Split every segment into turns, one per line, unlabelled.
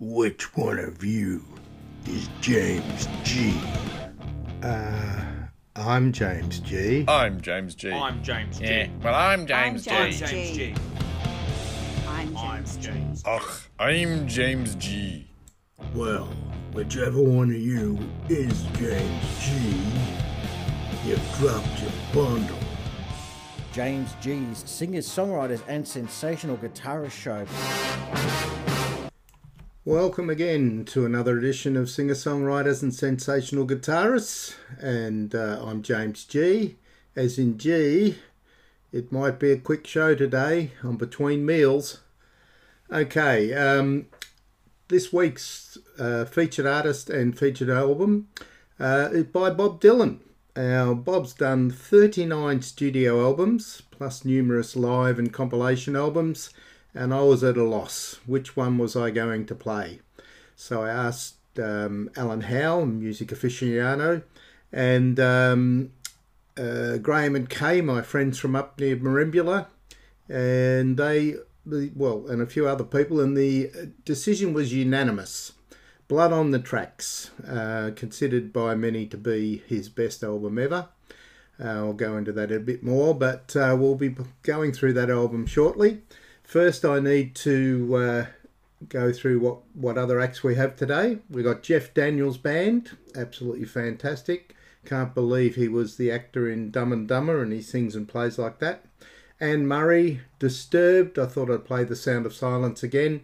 Which one of you is James G?
Uh, I'm James G.
I'm James G.
I'm James G.
yeah. Well, I'm James
I'm
G.
James
James G.
I'm
I'm
James.
James.
Ugh, I'm James G.
Well, whichever one of you is James G, you've dropped your bundle.
James G's singers, songwriters, and sensational guitarist show.
Welcome again to another edition of Singer Songwriters and Sensational Guitarists. And uh, I'm James G. As in G, it might be a quick show today. I'm between meals. Okay, um, this week's uh, featured artist and featured album uh, is by Bob Dylan. Now, Bob's done 39 studio albums, plus numerous live and compilation albums, and I was at a loss. Which one was I going to play? So I asked um, Alan Howe, music aficionado, and um, uh, Graham and Kay, my friends from up near Merimbula, and they, well, and a few other people, and the decision was unanimous. Blood on the Tracks, uh, considered by many to be his best album ever. Uh, I'll go into that a bit more, but uh, we'll be going through that album shortly. First, I need to uh, go through what, what other acts we have today. We've got Jeff Daniels Band, absolutely fantastic. Can't believe he was the actor in Dumb and Dumber and he sings and plays like that. Anne Murray, Disturbed. I thought I'd play The Sound of Silence again.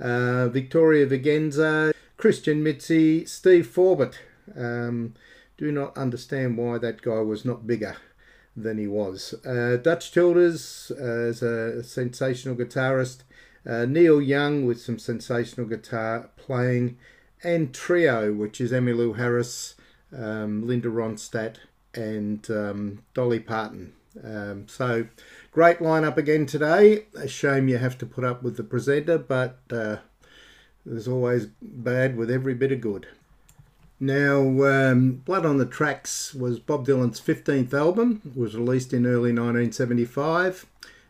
Uh, Victoria Vigenza, Christian Mitzi, Steve Forbert. Um, do not understand why that guy was not bigger than he was. Uh, Dutch Childers uh, as a sensational guitarist. Uh, Neil Young with some sensational guitar playing. And Trio, which is Emmylou Harris, um, Linda Ronstadt, and um, Dolly Parton. Um, so, great lineup again today. A shame you have to put up with the presenter, but uh, there's always bad with every bit of good. Now, um, Blood on the Tracks was Bob Dylan's 15th album, It was released in early 1975,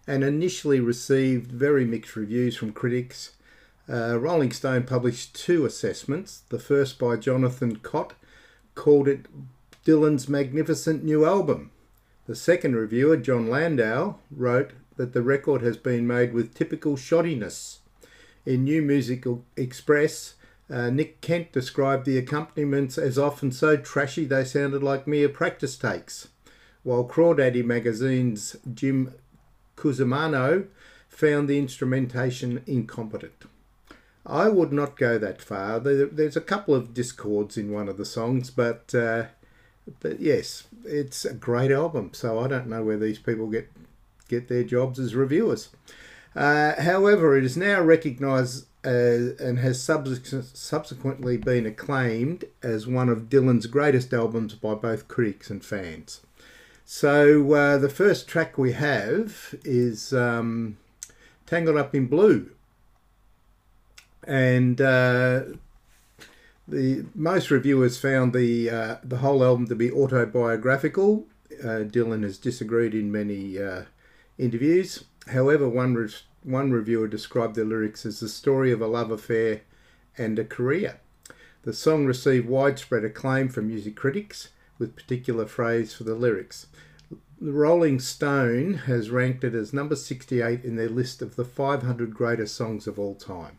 and initially received very mixed reviews from critics. Uh, Rolling Stone published two assessments. The first by Jonathan Cott called it Dylan's magnificent new album. The second reviewer, Jon Landau, wrote that the record has been made with typical shoddiness. In New Musical Express, uh, Nick Kent described the accompaniments as often so trashy they sounded like mere practice takes, while Crawdaddy magazine's Jim Cusimano found the instrumentation incompetent. I would not go that far. There's a couple of discords in one of the songs, but uh, but yes, it's a great album. So I don't know where these people get get their jobs as reviewers. Uh, however, it is now recognised uh, and has subsequently been acclaimed as one of Dylan's greatest albums by both critics and fans. So uh, the first track we have is um, "Tangled Up in Blue," and uh, the most reviewers found the uh, the whole album to be autobiographical. Uh, Dylan has disagreed in many uh, interviews. However, one re- one reviewer described the lyrics as the story of a love affair and a career. The song received widespread acclaim from music critics, with particular praise for the lyrics. Rolling Stone has ranked it as number 68 in their list of the 500 greatest songs of all time.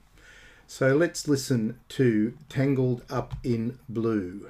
So let's listen to Tangled Up in Blue.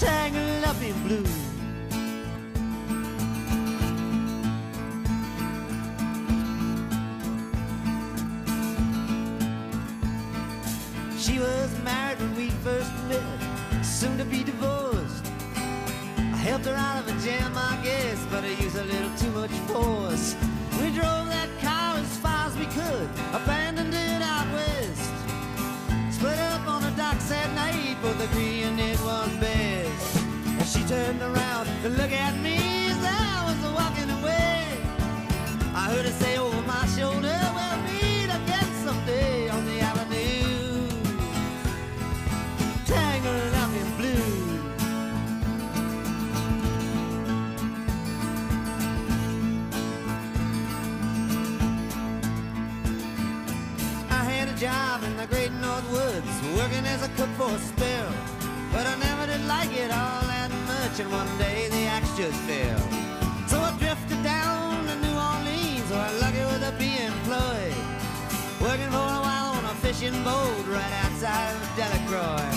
Tangled up in blue. She was married when we first met, soon to be divorced. I helped her out of a jam, I guess, but I used a little too much force. We drove that car as far as we could, abandoned it out west. Split up on the docks that night, both agreeing it was best. Turned around to look at me as I was walking away. I heard her say over my shoulder, we'll meet again someday on the avenue. Tangled up in blue. I had a job in the great North Woods, working as a cook for a spell. But I never did like it all and one day the axe just fell. So I drifted down to New Orleans, where I lucky with a be employed. Working for a while on a fishing boat right outside of Delacroix.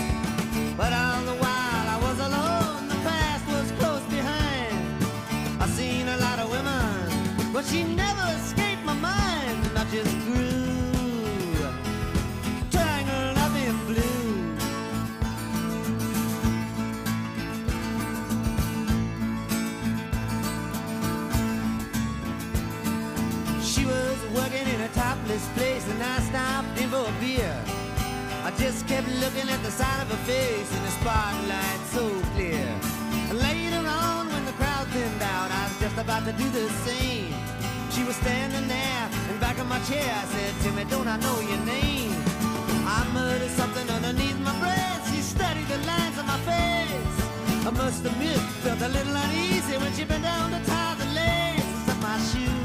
But all the while I was alone, the past was close behind. I seen a lot of women, but she never topless place, and I stopped in for a beer. I just kept looking at the side of her face in the spotlight so clear. Later on, when the crowd thinned out, I was just about to do the same. She was standing there in back of my chair. I said, Timmy, don't I know your name? I muttered something underneath my breath. She studied the lines on my face. I must admit, felt a little uneasy when she bent down to tie the laces of my shoe.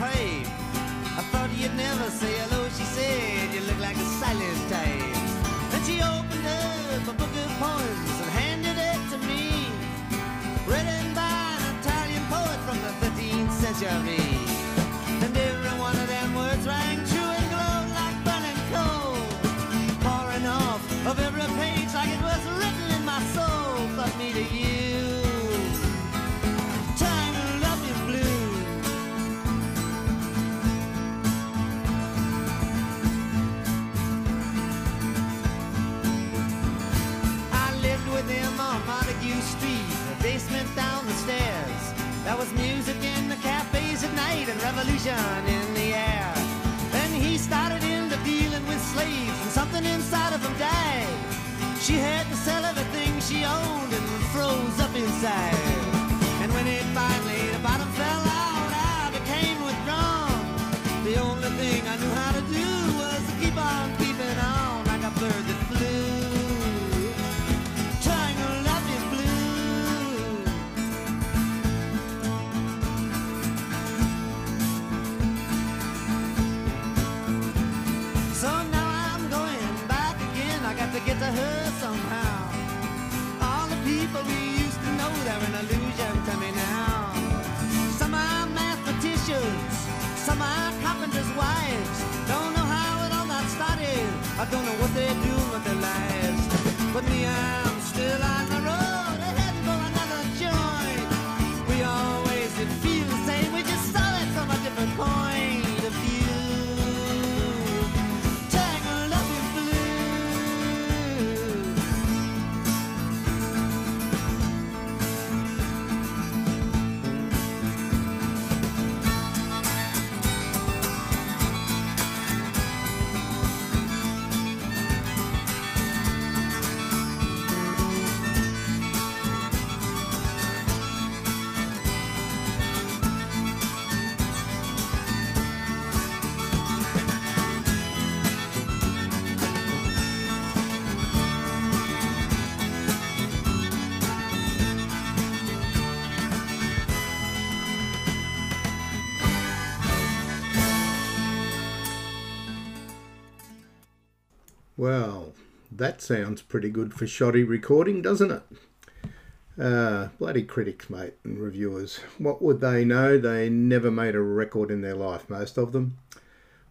Pipe. I thought you'd never say hello, she said. You look like a silent type. Then she opened up a book of poems and handed it to me. Written by an Italian poet from the 13th century. Down the stairs. There was music in the cafes at night and revolution in the air. Then he started into dealing with slaves, and something inside of him died. She had to sell everything she owned and froze up inside. And when it finally the bottom fell out, I became withdrawn. The only thing I knew how to do to her somehow. All the people we used to know, they're an illusion to me now. Some are mathematicians, some are carpenters' wives. Don't know how it all got started. I don't know what they're doing with their lives. But me, I'm still on the road,
Well, that sounds pretty good for shoddy recording, doesn't it? Uh, bloody critics, mate, and reviewers. What would they know? They never made a record in their life, most of them.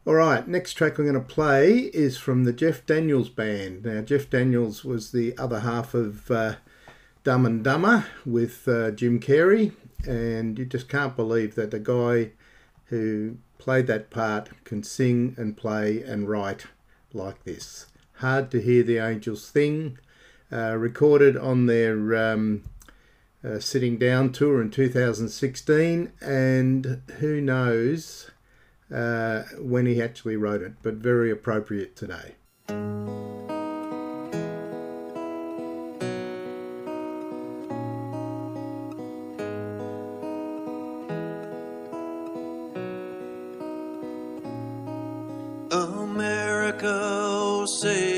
All right, next track we're going to play is from the Jeff Daniels Band. Now, Jeff Daniels was the other half of uh, Dumb and Dumber with uh, Jim Carrey, and you just can't believe that the guy who played that part can sing and play and write like this. Hard to Hear the Angels Sing, uh, recorded on their um, uh, Sitting Down tour in 2016, and who knows uh, when he actually wrote it, but very appropriate today.
America, oh, say,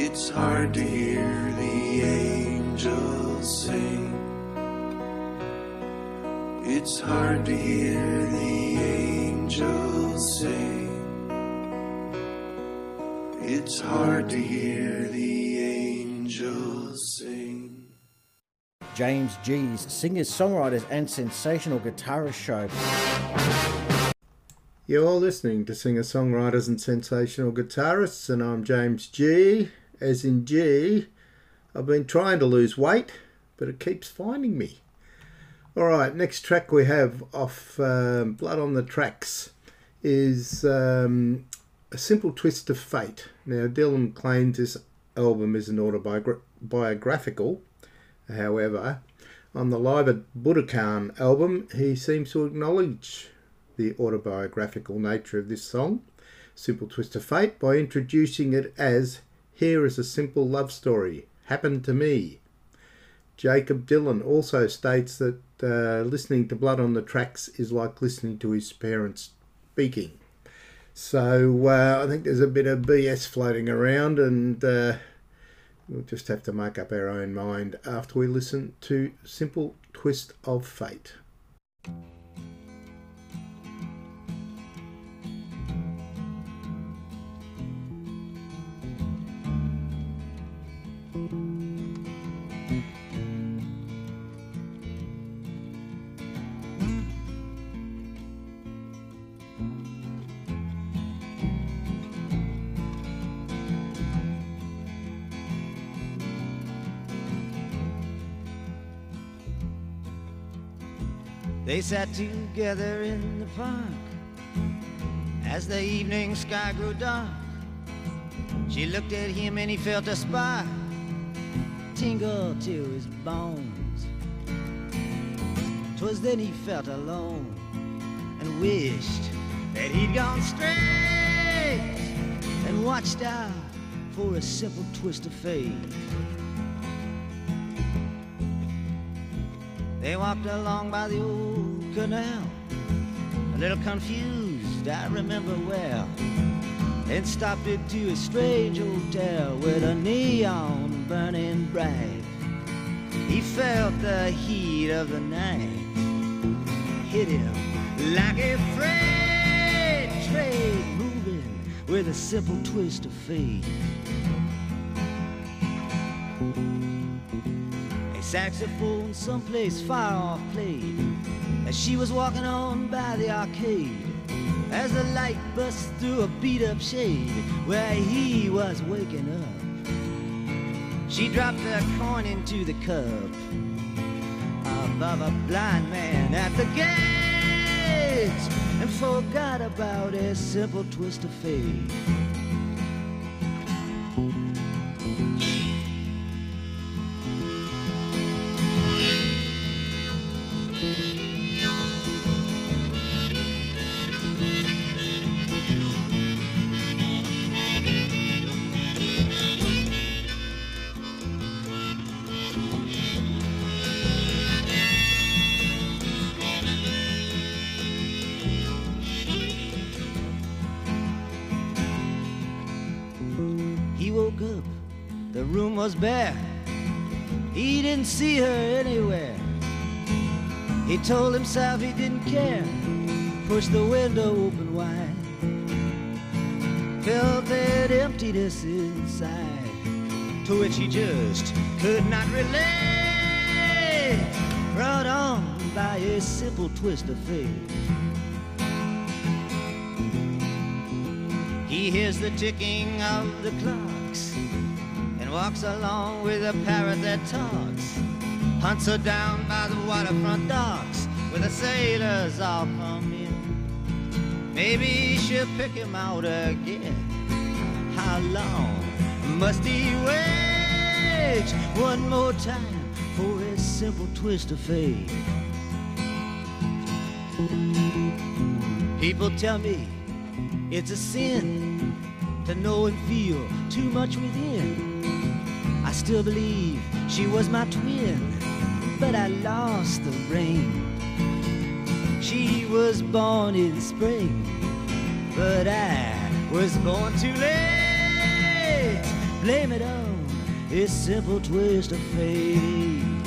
it's hard to hear the angels sing. It's hard to hear the angels sing. It's hard to hear the angels sing.
James G's singers, songwriters, and sensational guitarist show.
You're listening to singer songwriters and sensational guitarists, and I'm James G. As in G, I've been trying to lose weight, but it keeps finding me. All right, next track we have off um, Blood on the Tracks is um, A Simple Twist of Fate. Now, Dylan claims this album is an autobiographical. However, On the Live at Budokan album, he seems to acknowledge the autobiographical nature of this song, Simple Twist of Fate, by introducing it as Here is a simple love story, happened to me. Jakob Dylan also states that uh, listening to Blood on the Tracks is like listening to his parents speaking. So uh, I think there's a bit of BS floating around, and uh, we'll just have to make up our own mind after we listen to Simple Twist of Fate.
They sat together in the park as the evening sky grew dark. She looked at him and he felt a spark tingle to his bones. Twas then he felt alone and wished that he'd gone straight and watched out for a simple twist of fate. They walked along by the old canal, a little confused, I remember well. Then stopped into a strange hotel with a neon burning bright. He felt the heat of the night hit him like a freight train moving with a simple twist of fate. Saxophone someplace far off played as she was walking on by the arcade. As the light burst through a beat up shade where he was waking up, she dropped a coin into the cup above a blind man at the gate and forgot about a simple twist of fate. Was bare. He didn't see her anywhere. He told himself he didn't care. Pushed the window open wide. Felt that emptiness inside, to which he just could not relate. Brought on by a simple twist of fate. He hears the ticking of the clocks and walks along with a parrot that talks. Hunts her down by the waterfront docks where the sailors all come in. Maybe she'll pick him out again. How long must he wait? One more time for a simple twist of fate. People tell me it's a sin to know and feel too much within. I still believe she was my twin, but I lost the rain. She was born in spring, but I was born too late. Blame it on this simple twist of fate.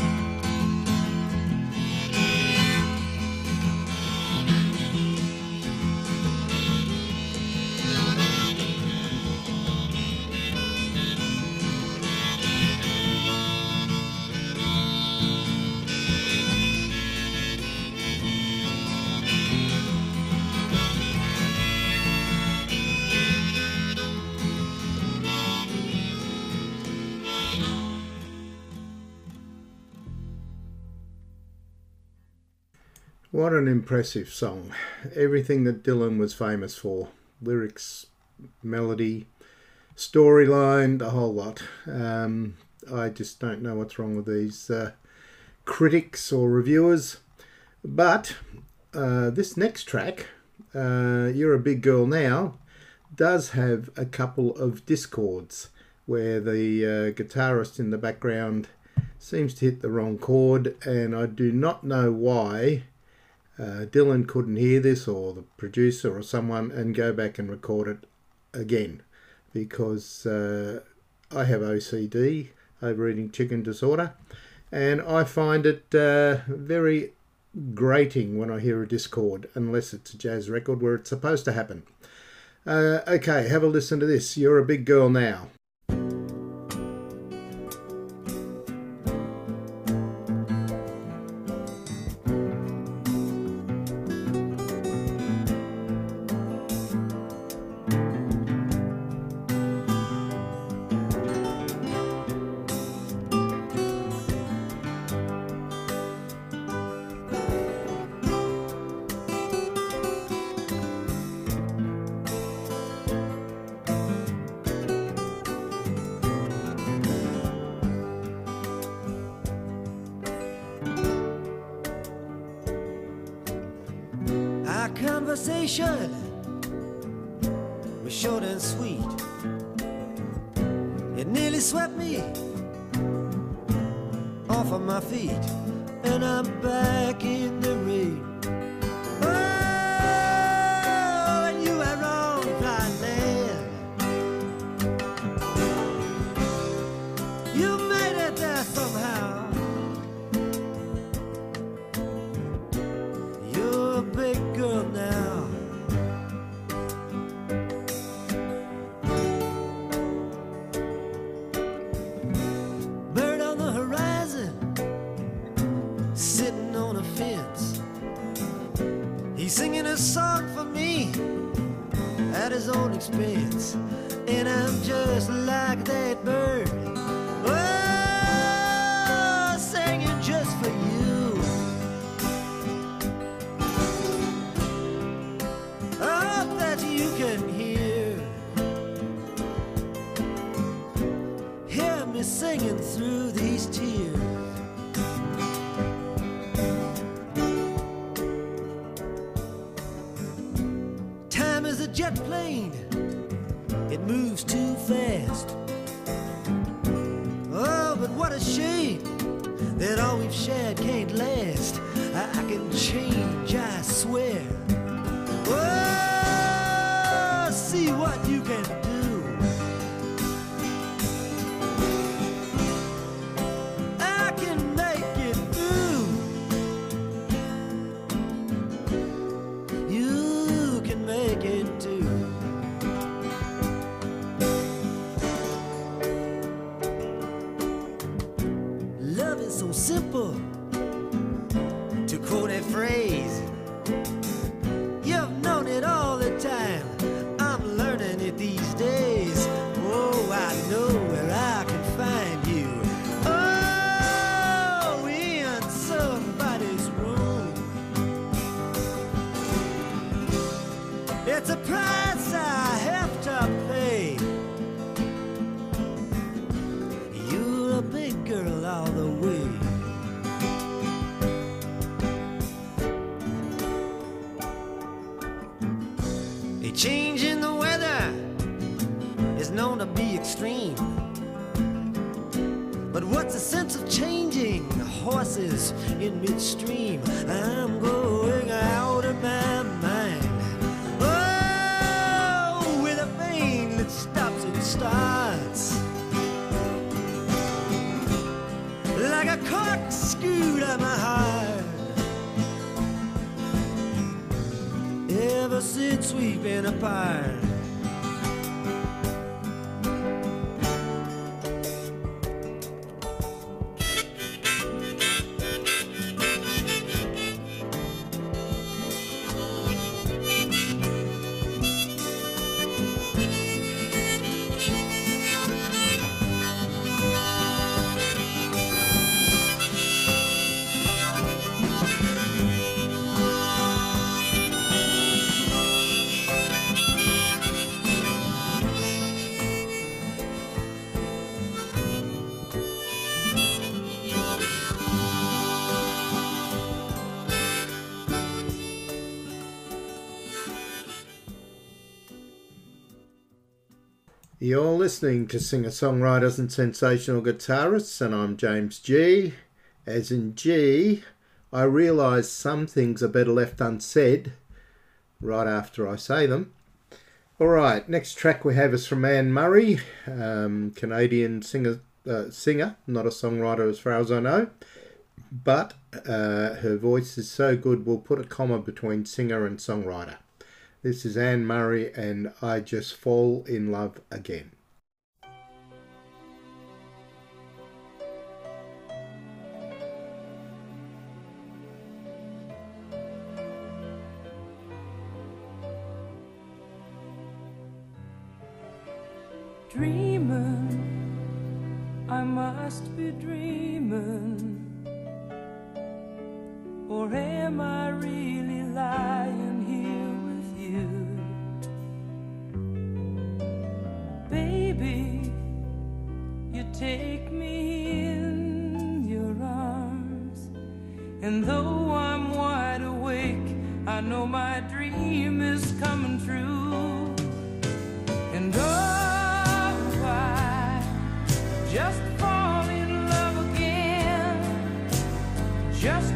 What an impressive song. Everything that Dylan was famous for lyrics, melody, storyline, the whole lot. Um, I just don't know what's wrong with these uh, critics or reviewers. But uh, this next track, uh, You're a Big Girl Now, does have a couple of discords where the uh, guitarist in the background seems to hit the wrong chord, and I do not know why uh, Dylan couldn't hear this, or the producer, or someone, and go back and record it again because uh, I have OCD, overeating chicken disorder, and I find it uh, very grating when I hear a discord, unless it's a jazz record where it's supposed to happen. Uh, okay, have a listen to this. You're a big girl now.
Conversation was short and sweet. It nearly swept me off of my feet, and I'm back in the rain.
You're listening to singer songwriters and sensational guitarists, and I'm James G. As in G, I realise some things are better left unsaid right after I say them. Alright, next track we have is from Anne Murray, um, Canadian singer, uh, singer, not a songwriter as far as I know, but uh, her voice is so good we'll put a comma between singer and songwriter. This is Anne Murray and I Just Fall in Love Again.
Dreaming, I must be dreaming. Or am I really lying you? Baby, you take me in your arms. And though I'm wide awake, I know my dream is coming true. And oh, I just fall in love again. Just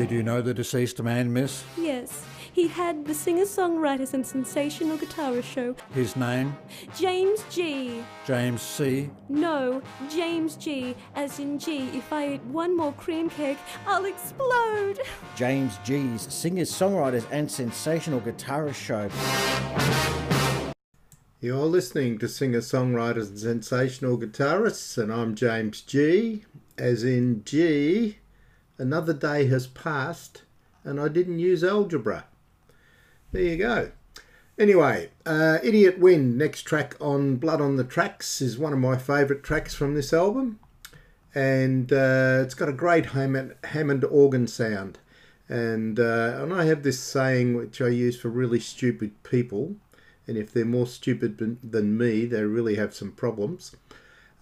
Did you know the deceased man, miss?
Yes, he had the singer songwriters and sensational guitarist show.
His name?
James G.
James C.
No, James G. As in G. If I eat one more cream cake, I'll explode.
James G's singers, songwriters, and sensational guitarist show.
You're listening to singer songwriters and sensational guitarists, and I'm James G. As in G, another day has passed and I didn't use algebra. There you go. Anyway, uh, Idiot Wind, next track on Blood on the Tracks, is one of my favourite tracks from this album. And uh, it's got a great Hammond, Hammond organ sound. And, uh, and I have this saying which I use for really stupid people. And if they're more stupid than me, they really have some problems.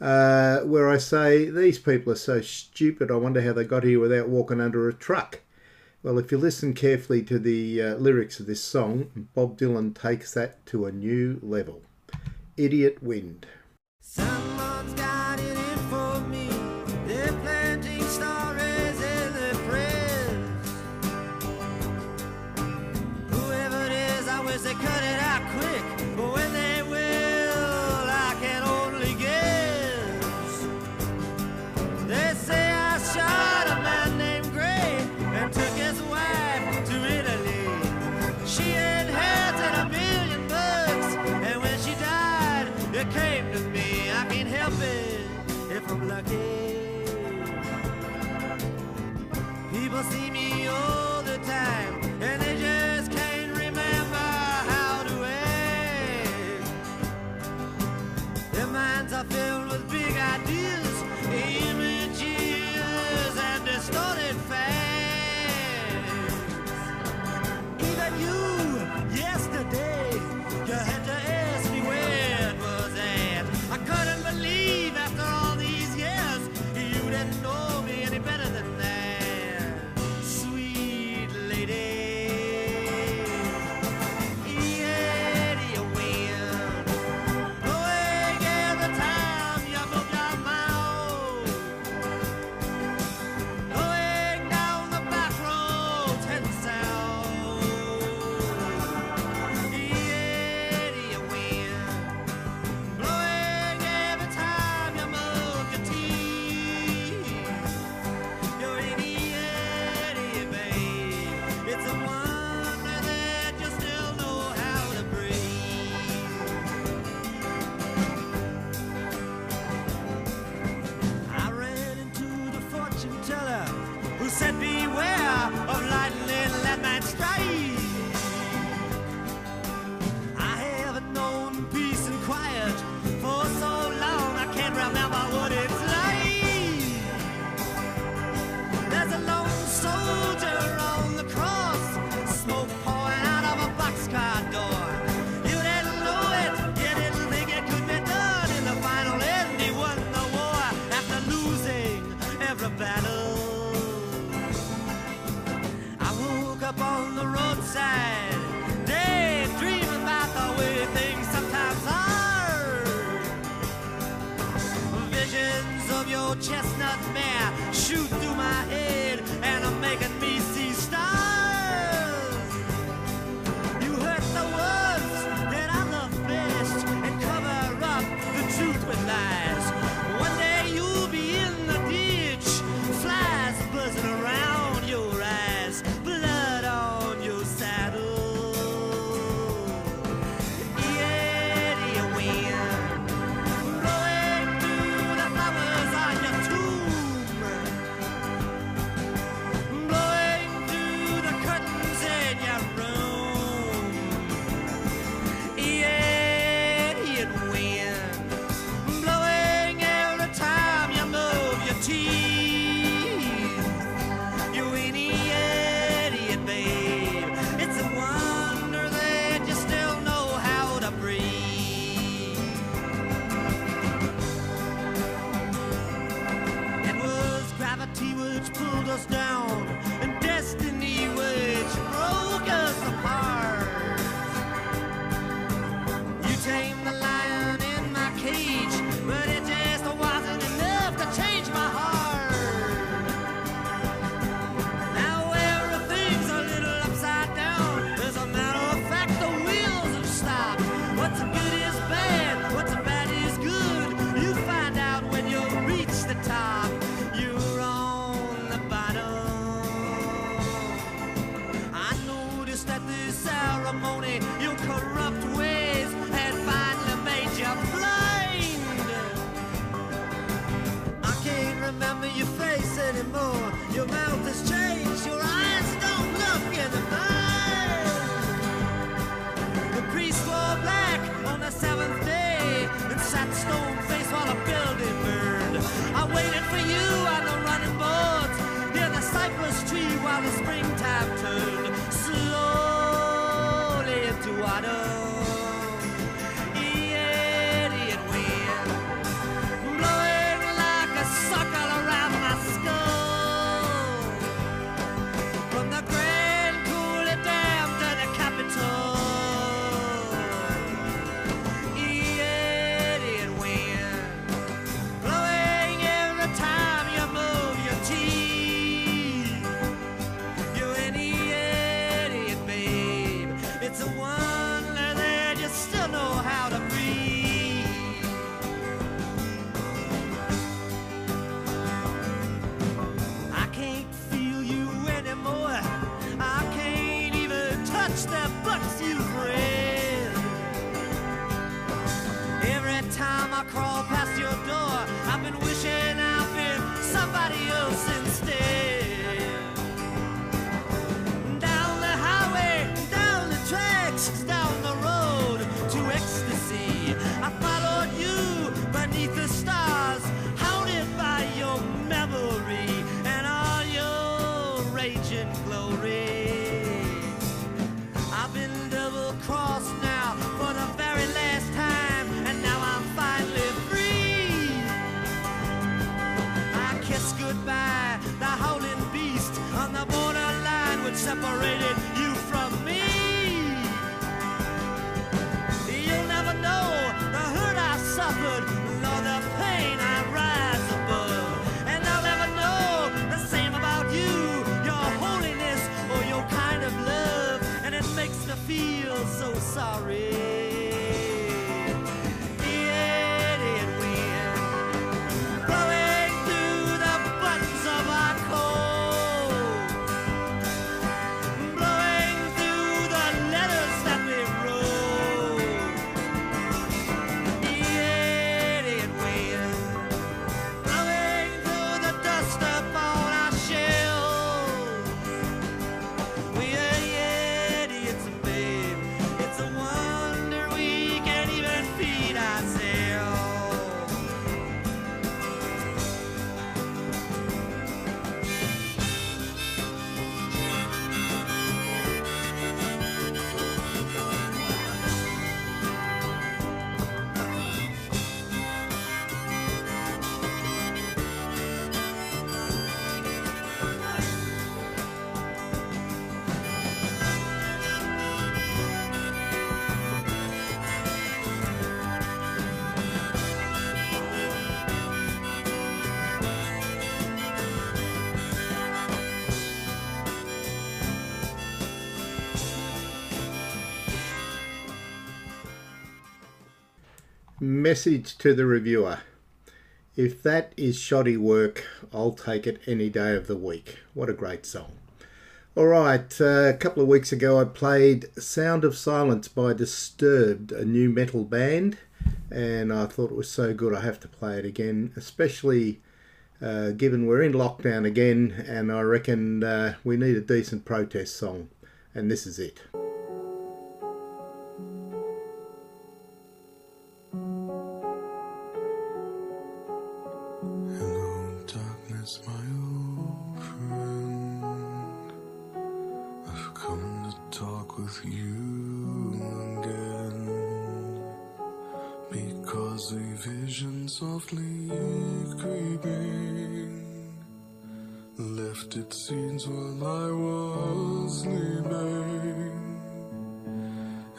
Uh, where I say, These people are so stupid, I wonder how they got here without walking under a truck. Well, if you listen carefully to the uh, lyrics of this song, Bob Dylan takes that to a new level. Idiot Wind. Message to the reviewer. If that is shoddy work, I'll take it any day of the week. What a great song. All right, uh, a couple of weeks ago I played Sound of Silence by Disturbed, a nu metal band, and I thought it was so good I have to play it again, especially uh, given we're in lockdown again, and I reckon uh, we need a decent protest song, and this is it.
Softly creeping left its scenes while I was sleeping.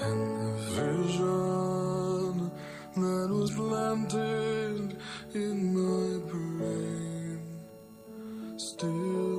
And the vision that was planted in my brain still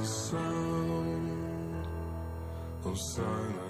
the sound of silence.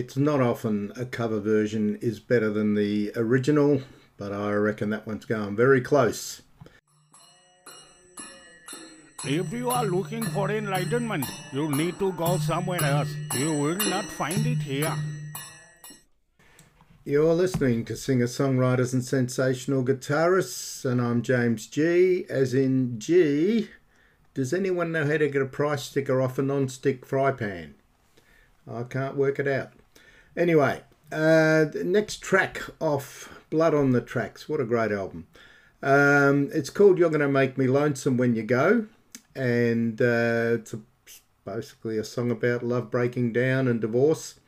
It's not often a cover version is better than the original, but I reckon that one's going very close.
If you are looking for enlightenment, you need to go somewhere else. You will not find it here.
You're listening to singer songwriters and sensational guitarists, and I'm James G, as in G. Does anyone know how to get a price sticker off a non-stick fry pan? I can't work it out. Anyway, uh, the next track off Blood on the Tracks. What a great album. Um, it's called You're Gonna Make Me Lonesome When You Go, and uh, it's a, basically a song about love breaking down and divorce.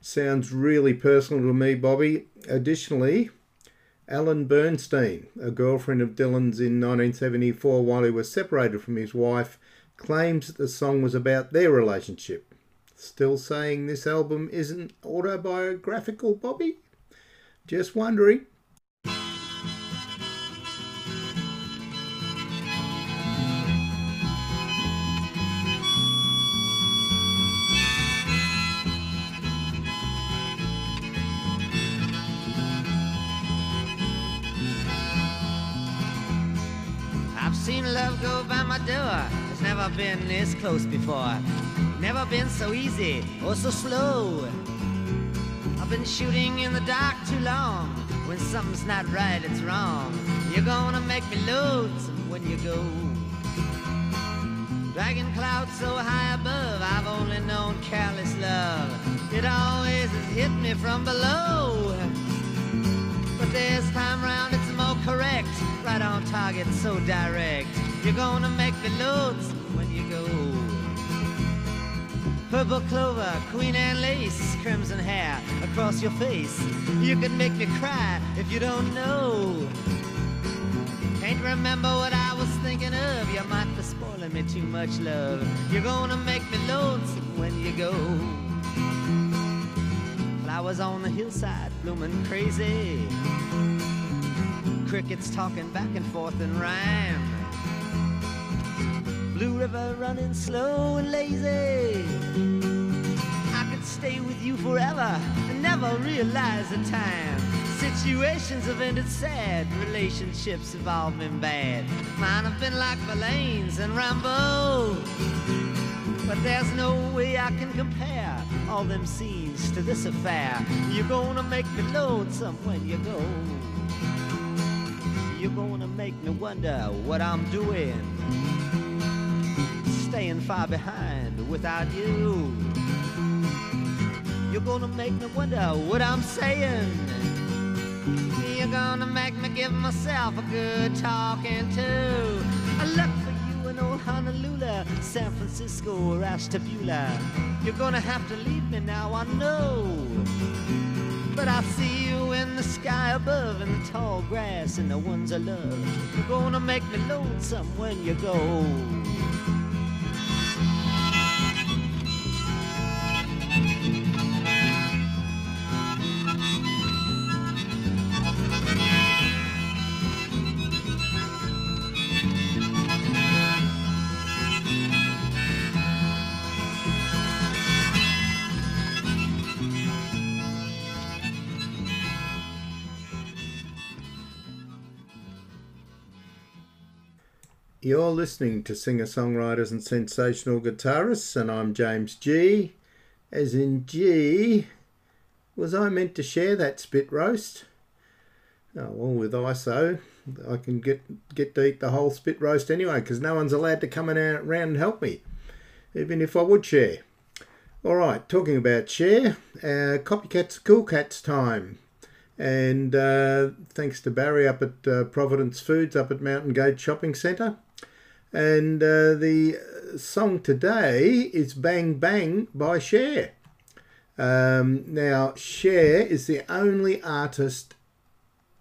Sounds really personal to me, Bobby. Additionally, Ellen Bernstein, a girlfriend of Dylan's in 1974 while he was separated from his wife, claims that the song was about their relationship. Still saying this album isn't autobiographical, Bobby? Just wondering.
I've seen love go by my door. It's never been this close before. Never been so easy or so slow. I've been shooting in the dark too long. When something's not right, it's wrong. You're gonna make me lonesome when you go. Dragging clouds so high above, I've only known careless love. It always has hit me from below. But this time round it's more correct. Right on target, so direct. You're gonna make me lonesome. Purple clover, Queen Anne's lace, crimson hair across your face. You can make me cry if you don't know. Can't remember what I was thinking of. You might be spoiling me too much, love. You're gonna make me lonesome when you go. Flowers on the hillside blooming crazy. Crickets talking back and forth in rhyme. Blue River running slow and lazy. I could stay with you forever and never realize the time. Situations have ended sad, relationships have all been bad. Mine have been like Verlaine's and Rimbaud. But there's no way I can compare all them scenes to this affair. You're gonna make me lonesome when you go. You're gonna make me wonder what I'm doing. Staying far behind without you. You're gonna make me wonder what I'm saying. You're gonna make me give myself a good talking to. I look for you in old Honolulu, San Francisco, or Ashtabula. You're gonna have to leave me now, I know. But I see you in the sky above in the tall grass and the ones I love. You're gonna make me lonesome when you go.
You're listening to singer songwriters and sensational guitarists, and I'm James G. As in G, was I meant to share that spit roast? Oh, well, with ISO, I can get get to eat the whole spit roast anyway, because no one's allowed to come around and help me, even if I would share. All right, talking about share, uh, copycats, cool cats time. And uh, thanks to Barry up at uh, Providence Foods up at Mountain Gate Shopping Centre. And uh, the song today is Bang Bang by Cher. Um, now, Cher is the only artist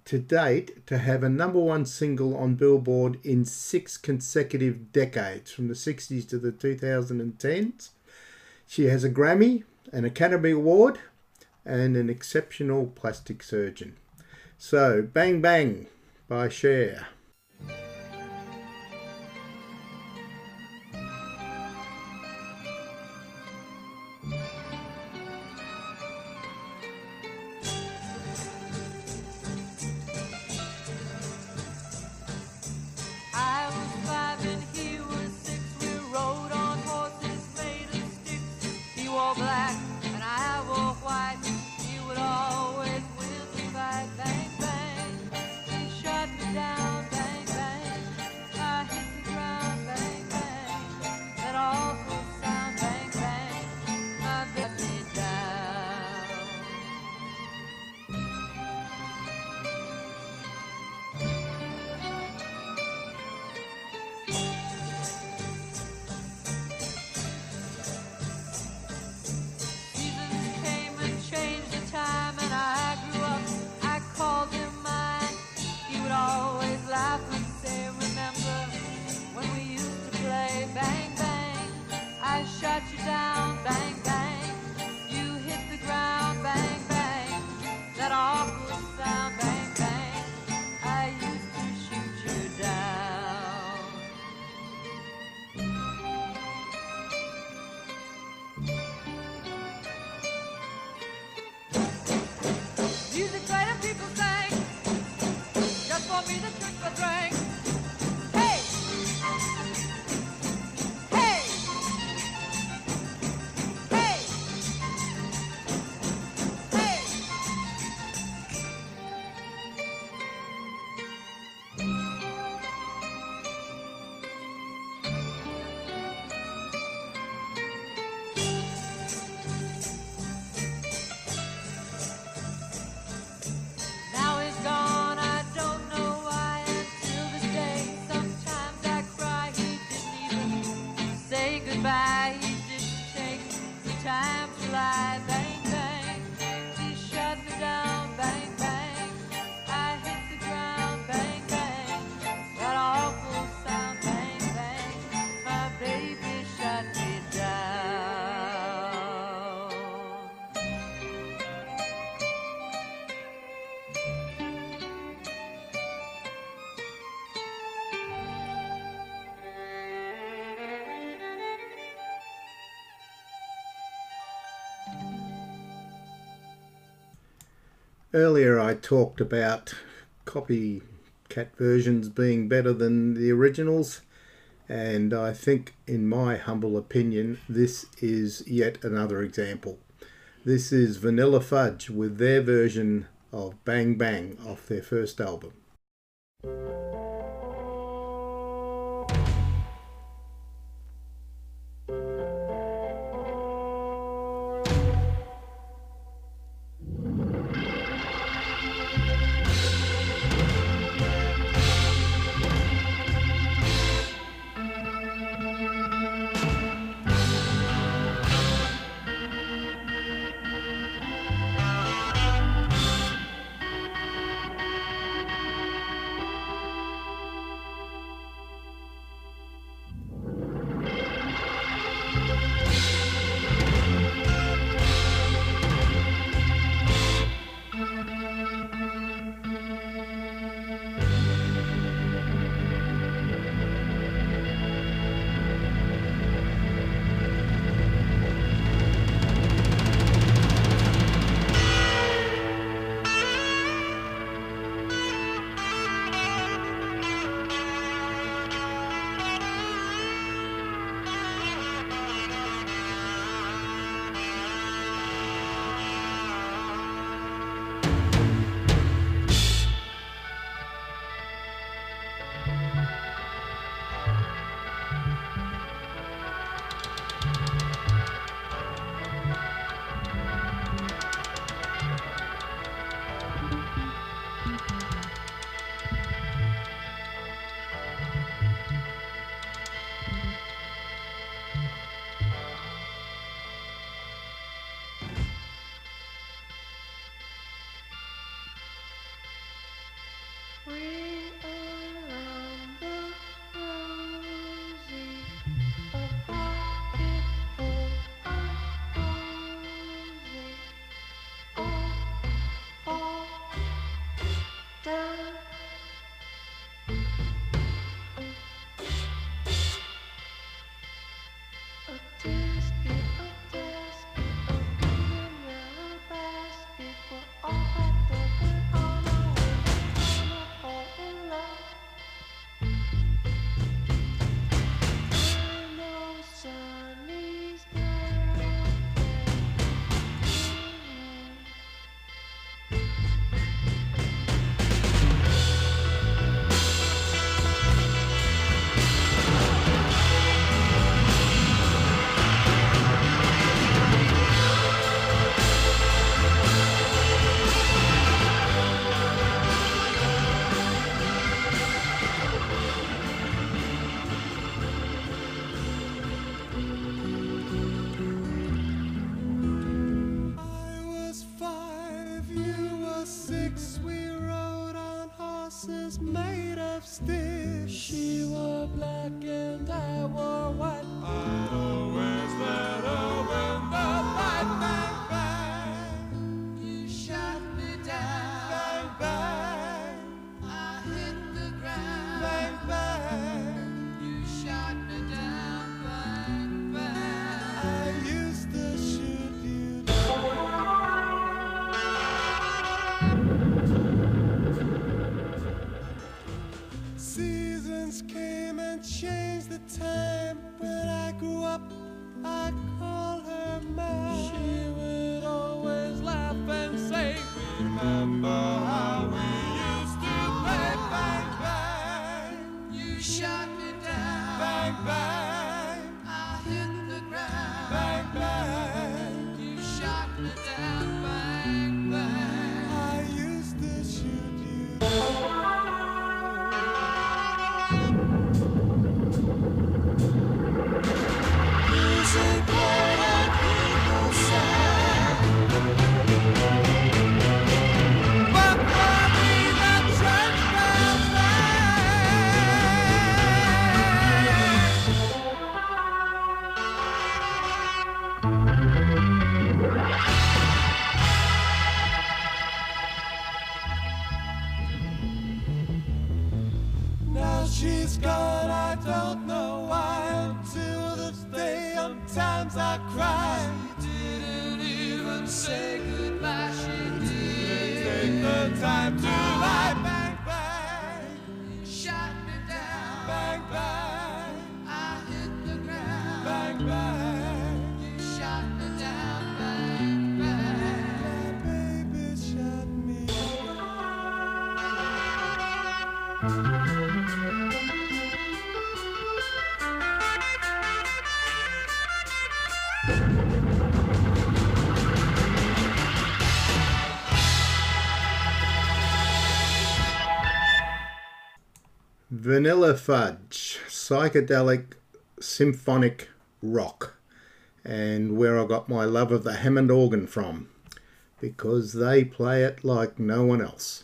to date to have a number one single on Billboard in six consecutive decades, from the 60s to the 2010s. She has a Grammy, an Academy Award, and an exceptional plastic surgeon. So, Bang Bang by Cher. Earlier, I talked about copycat versions being better than the originals, and I think, in my humble opinion, this is yet another example. This is Vanilla Fudge with their version of Bang Bang off their first album. Vanilla Fudge, psychedelic symphonic rock, and where I got my love of the Hammond organ from, because they play it like no one else.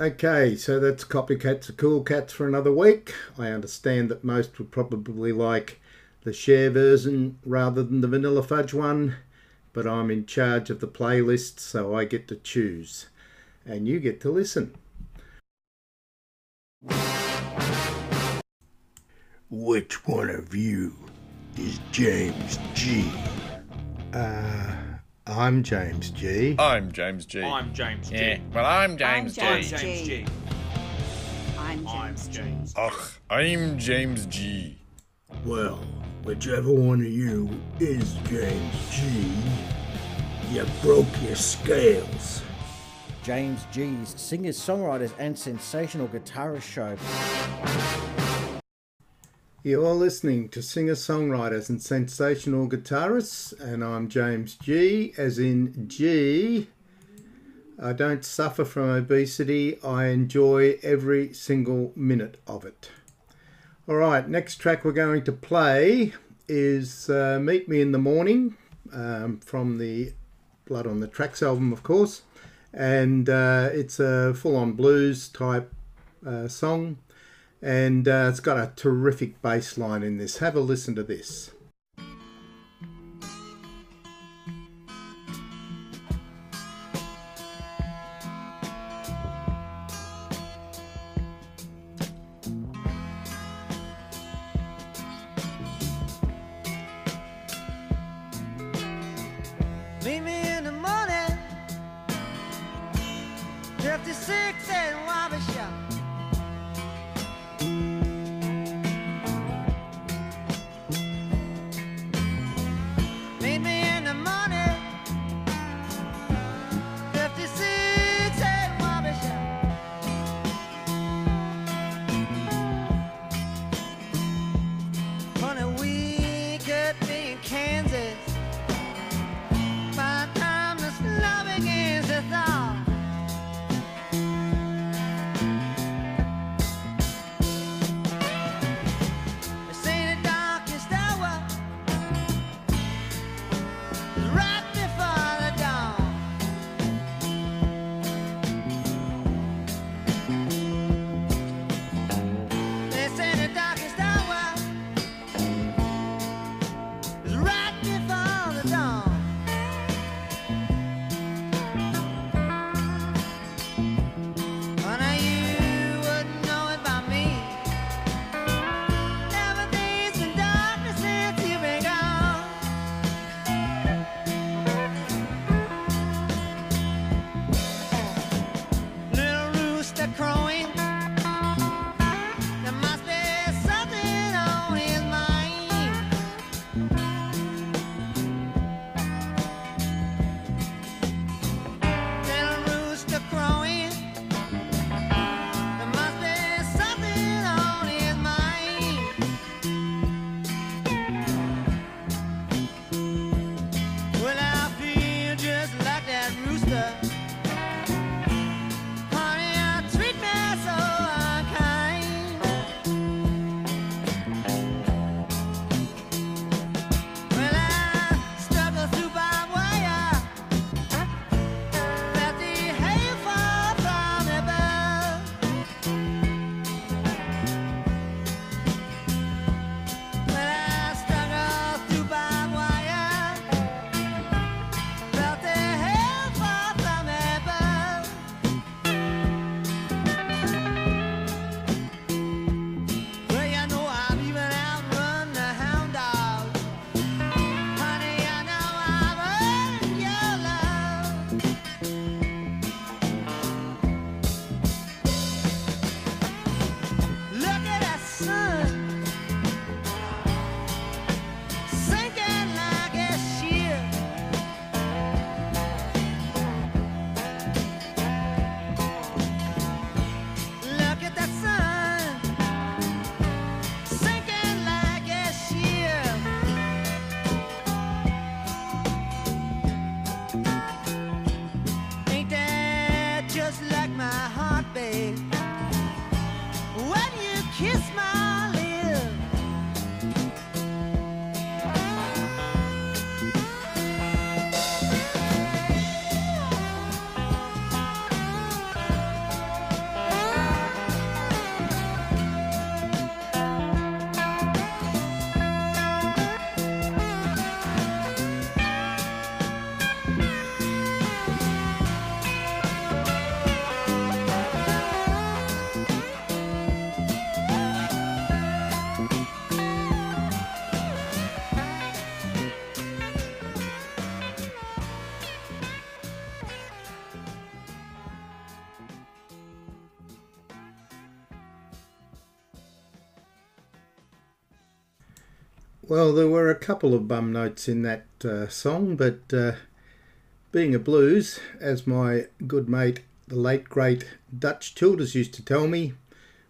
Okay, so that's Copycats are Cool Cats for another week. I understand that most would probably like the Cher version rather than the Vanilla Fudge one, but I'm in charge of the playlist, so I get to choose, and you get to listen.
Which one of you is James G?
Uh, I'm James G.
I'm James G.
I'm James G.
Yeah, well, I'm James
I'm
G.
James
James
G.
G.
I'm
I'm
James G.
Ugh, I'm James G.
Well, whichever one of you is James G, you broke your scales.
James G's singers, songwriters, and sensational guitarist show.
You're listening to singer songwriters and sensational guitarists, and I'm James G, as in G. I don't suffer from obesity, I enjoy every single minute of it. All right, next track we're going to play is uh, Meet Me in the Morning um, from the Blood on the Tracks album, of course, and uh, it's a full on blues type uh, song and uh, it's got a terrific bass line in this. Have a listen to this.
Well, there were a couple of bum notes in that uh, song, but uh, being a blues, as my good mate, the late great Dutch Childers used to tell me,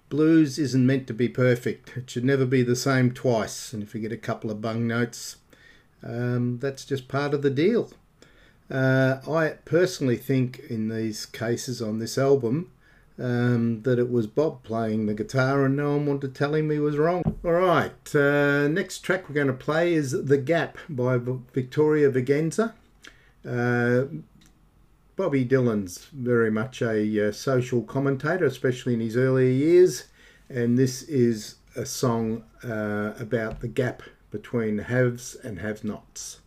blues isn't meant to be perfect. It should never be the same twice. And if you get a couple of bung notes, um, that's just part of the deal. Uh, I personally think in these cases on this album um, that it was Bob playing the guitar and no one wanted to tell him he was wrong. All right, uh, next track we're going to play is The Gap by Victoria Vigenser. Uh, Bobby Dylan's very much a uh, social commentator, especially in his earlier years, and this is a song uh, about the gap between haves and have nots.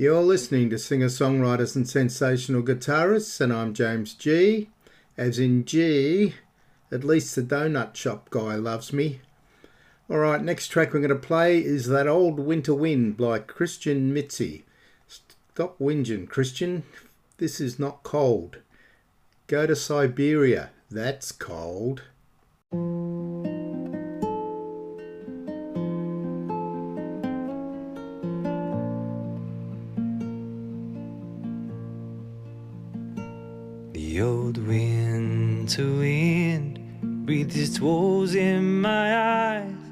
You're listening to singer songwriters and sensational guitarists, and I'm James G. As in G, at least the donut shop guy loves me. Alright, next track we're going to play is That Old Winter Wind by Christian Mitzi. Stop whinging, Christian. This is not cold. Go to Siberia. That's cold.
The old winter wind breathed its woes in my eyes.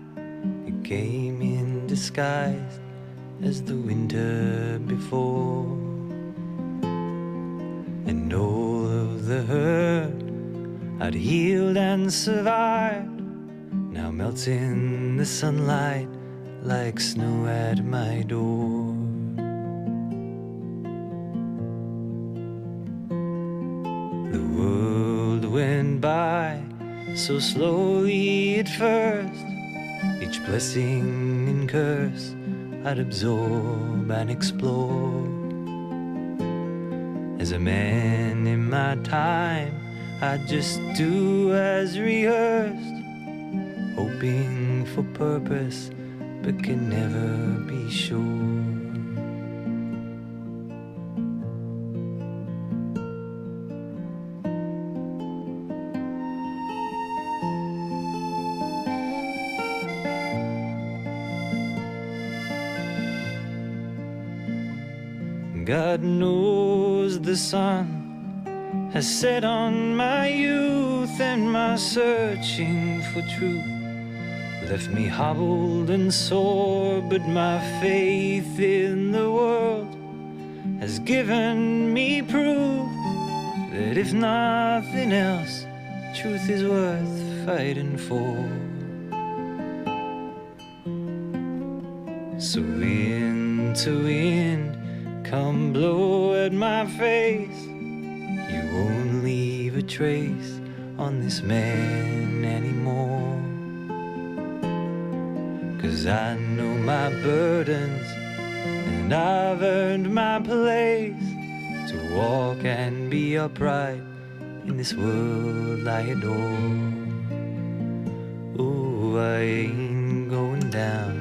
It came in disguise as the winter before. And all of the hurt I'd healed and survived now melts in the sunlight like snow at my door. By so slowly at first. Each blessing and curse I'd absorb and explore. As a man in my time, I'd just do as rehearsed, hoping for purpose, but can never be sure. God knows the sun has set on my youth and my searching for truth. Left me hobbled and sore, but my faith in the world has given me proof that if nothing else, truth is worth fighting for. So wind to wind, come blow at my face. You won't leave a trace on this man anymore. Cause I know my burdens, and I've earned my place to walk and be upright in this world I adore. Ooh, I ain't going down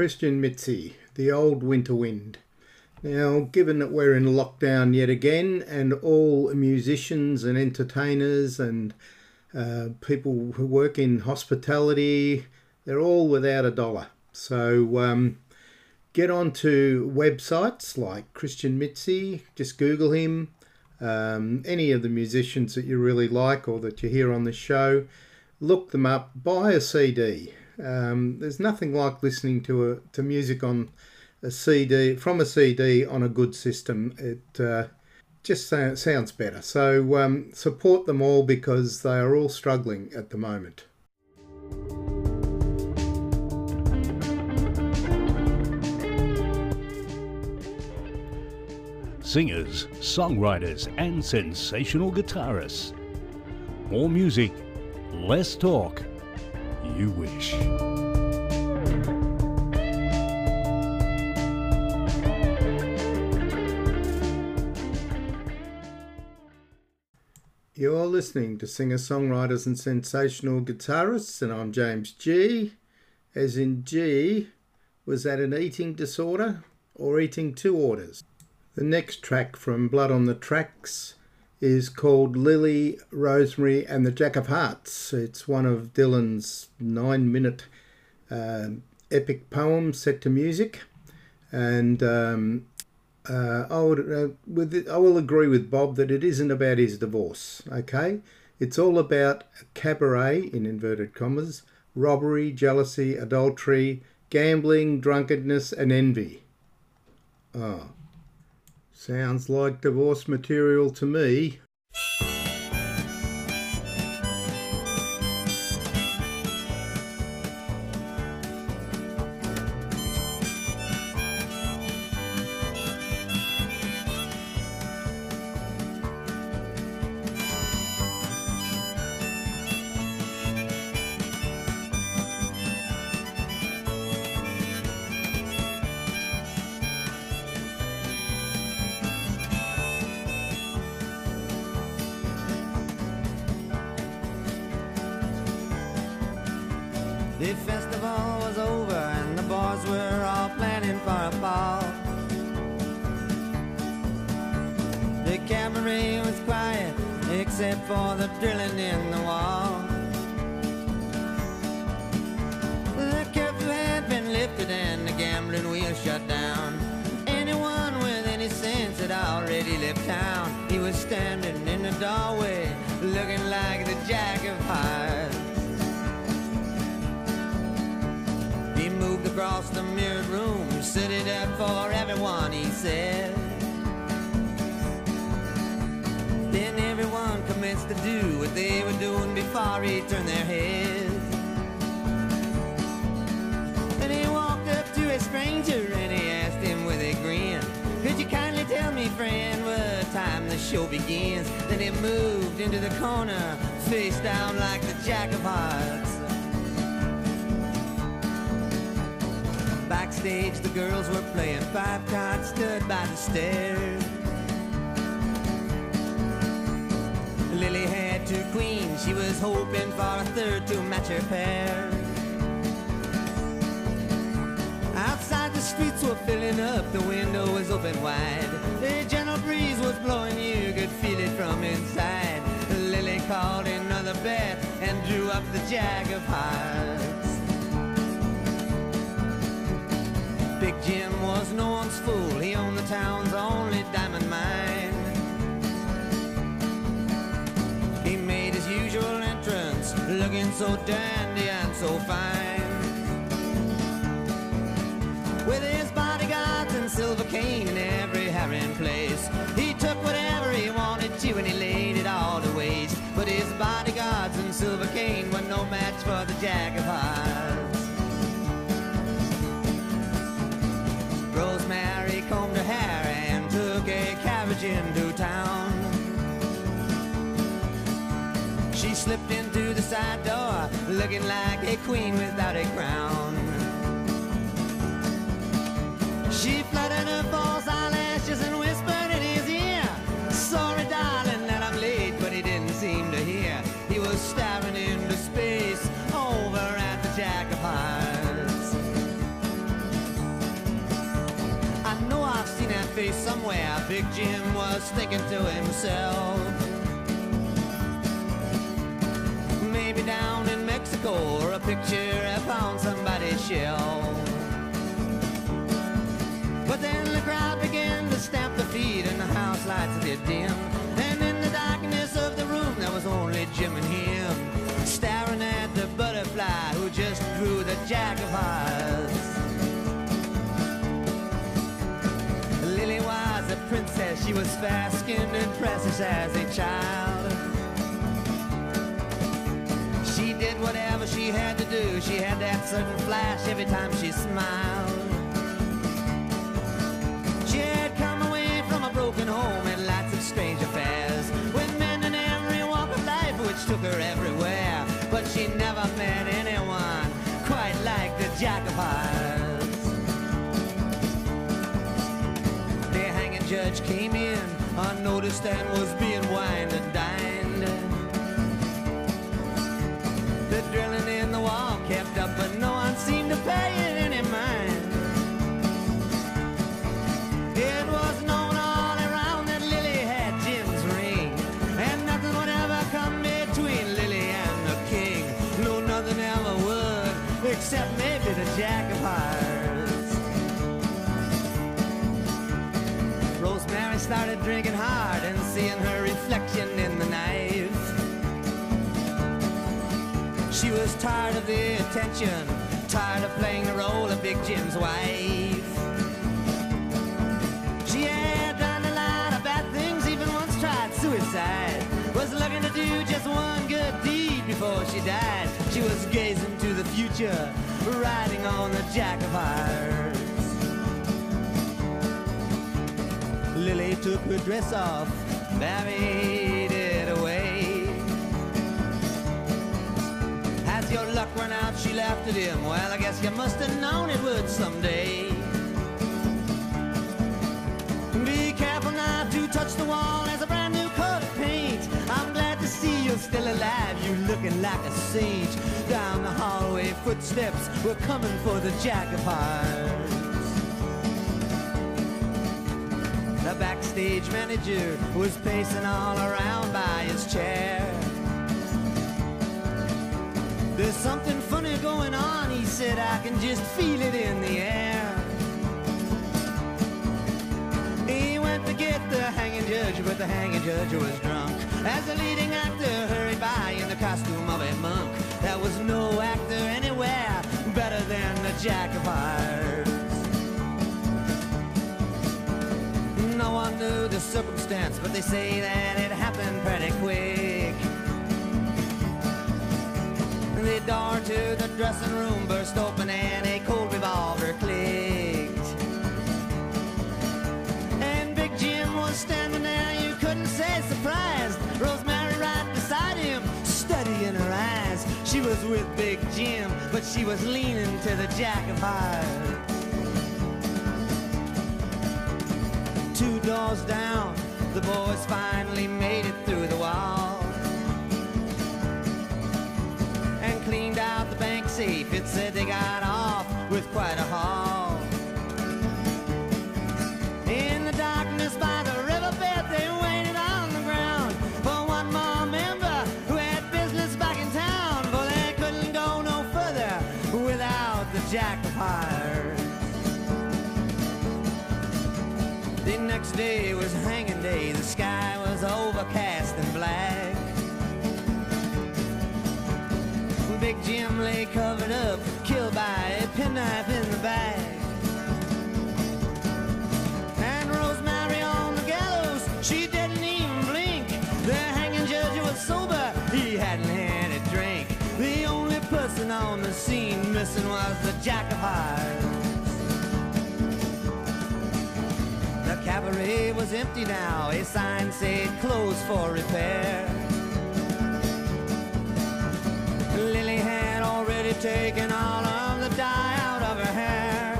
Christian Mitzi, The Old Winter Wind. Now, given that we're in lockdown yet again, and all musicians and entertainers and uh, people who work in hospitality, they're all without a dollar. So um, get onto websites like Christian Mitzi, just Google him. Um, any of the musicians that you really like or that you hear on the show, look them up, buy a CD. Um, there's nothing like listening to a, to music on a CD from a CD on a good system. It uh, just so, sounds better. So um, support them all because they are all struggling at the moment.
Singers, songwriters, and sensational guitarists. More music, less talk. You wish.
You're listening to singer songwriters and sensational guitarists, and I'm James G. As in G, was that an eating disorder or eating two orders? The next track from Blood on the Tracks is called Lily, Rosemary, and the Jack of Hearts. It's one of Dylan's nine minute um, epic poems set to music. And um, uh, I, would, uh, with it, I will agree with Bob that it isn't about his divorce, okay? It's all about cabaret, in inverted commas, robbery, jealousy, adultery, gambling, drunkenness, and envy. Oh, sounds like divorce material to me.
Were all planning for a ball. The cabaret was quiet except for the drilling in the wall. The curfew had been lifted and the gambling wheel shut down. Anyone with any sense had already left town. He was standing in the doorway looking like the jack of hearts. Across the mirrored room, it up for everyone, he said. Then everyone commenced to do what they were doing before he turned their heads. Then he walked up to a stranger and he asked him with a grin, Could you kindly tell me, friend, what time the show begins? Then he moved into the corner, face down like the jack of hearts. Backstage, the girls were playing five cards, stood by the stairs. Lily had two queens, she was hoping for a third to match her pair. Outside, the streets were filling up, the window was open wide. A gentle breeze was blowing, you could feel it from inside. Lily called another bet and drew up the jack of hearts. Was no one's fool. He owned the town's only diamond mine. He made his usual entrance, looking so dandy and so fine. With his bodyguards and silver cane in every herring place, he took whatever he wanted to and he laid it all to waste. But his bodyguards and silver cane were no match for the Jack of Hearts. Combed her hair and took a carriage into town. She slipped into the side door, looking like a queen without a crown. She fluttered her false Face somewhere. Big Jim was thinking to himself. Maybe down in Mexico or a picture upon somebody's shelf. But then the crowd began to stamp their feet and the house lights did dim. And in the darkness of the room there was only Jim and him. Staring at the butterfly who just drew the jack of hearts. She was fair skinned and precious as a child. She did whatever she had to do, she had that certain flash every time she smiled. She had come away from a broken home and lots of strange affairs with men in every walk of life, which took her everywhere. But she never met anyone quite like the Jack of unnoticed and was being wined and dined. The drilling in the wall kept up, but no started drinking hard and seeing her reflection in the knife. She was tired of the attention, tired of playing the role of Big Jim's wife. She had done a lot of bad things, even once tried suicide. Was looking to do just one good deed before she died. She was gazing to the future, riding on the Jack of Hearts. Lily took her dress off, buried it away. Has your luck run out? She laughed at him. Well, I guess you must have known it would someday. Be careful not to touch the wall as a brand new coat of paint. I'm glad to see you're still alive. You're looking like a saint. Down the hallway, footsteps were coming for the Jack of Hearts. Backstage manager was pacing all around by his chair. There's something funny going on, he said. I can just feel it in the air. He went to get the hanging judge, but the hanging judge was drunk. As the leading actor hurried by in the costume of a monk, there was no actor anywhere better than the Jack of Hearts. No one knew the circumstance, but they say that it happened pretty quick. The door to the dressing room burst open and a cold revolver clicked. And Big Jim was standing there, you couldn't say surprised. Rosemary right beside him, steady in her eyes. She was with Big Jim, but she was leaning to the Jack of Hearts. Two doors down, the boys finally made it through the wall. And cleaned out the bank safe. It said they got off with quite a haul. The day was hanging day. The sky was overcast and black. Big Jim lay covered up, killed by a penknife in the back. And Rosemary on the gallows, she didn't even blink. The hanging judge was sober, he hadn't had a drink. The only person on the scene missing was the Jack of Hearts. Cabaret was empty now, a sign said closed for repair. Lily had already taken all of the dye out of her hair.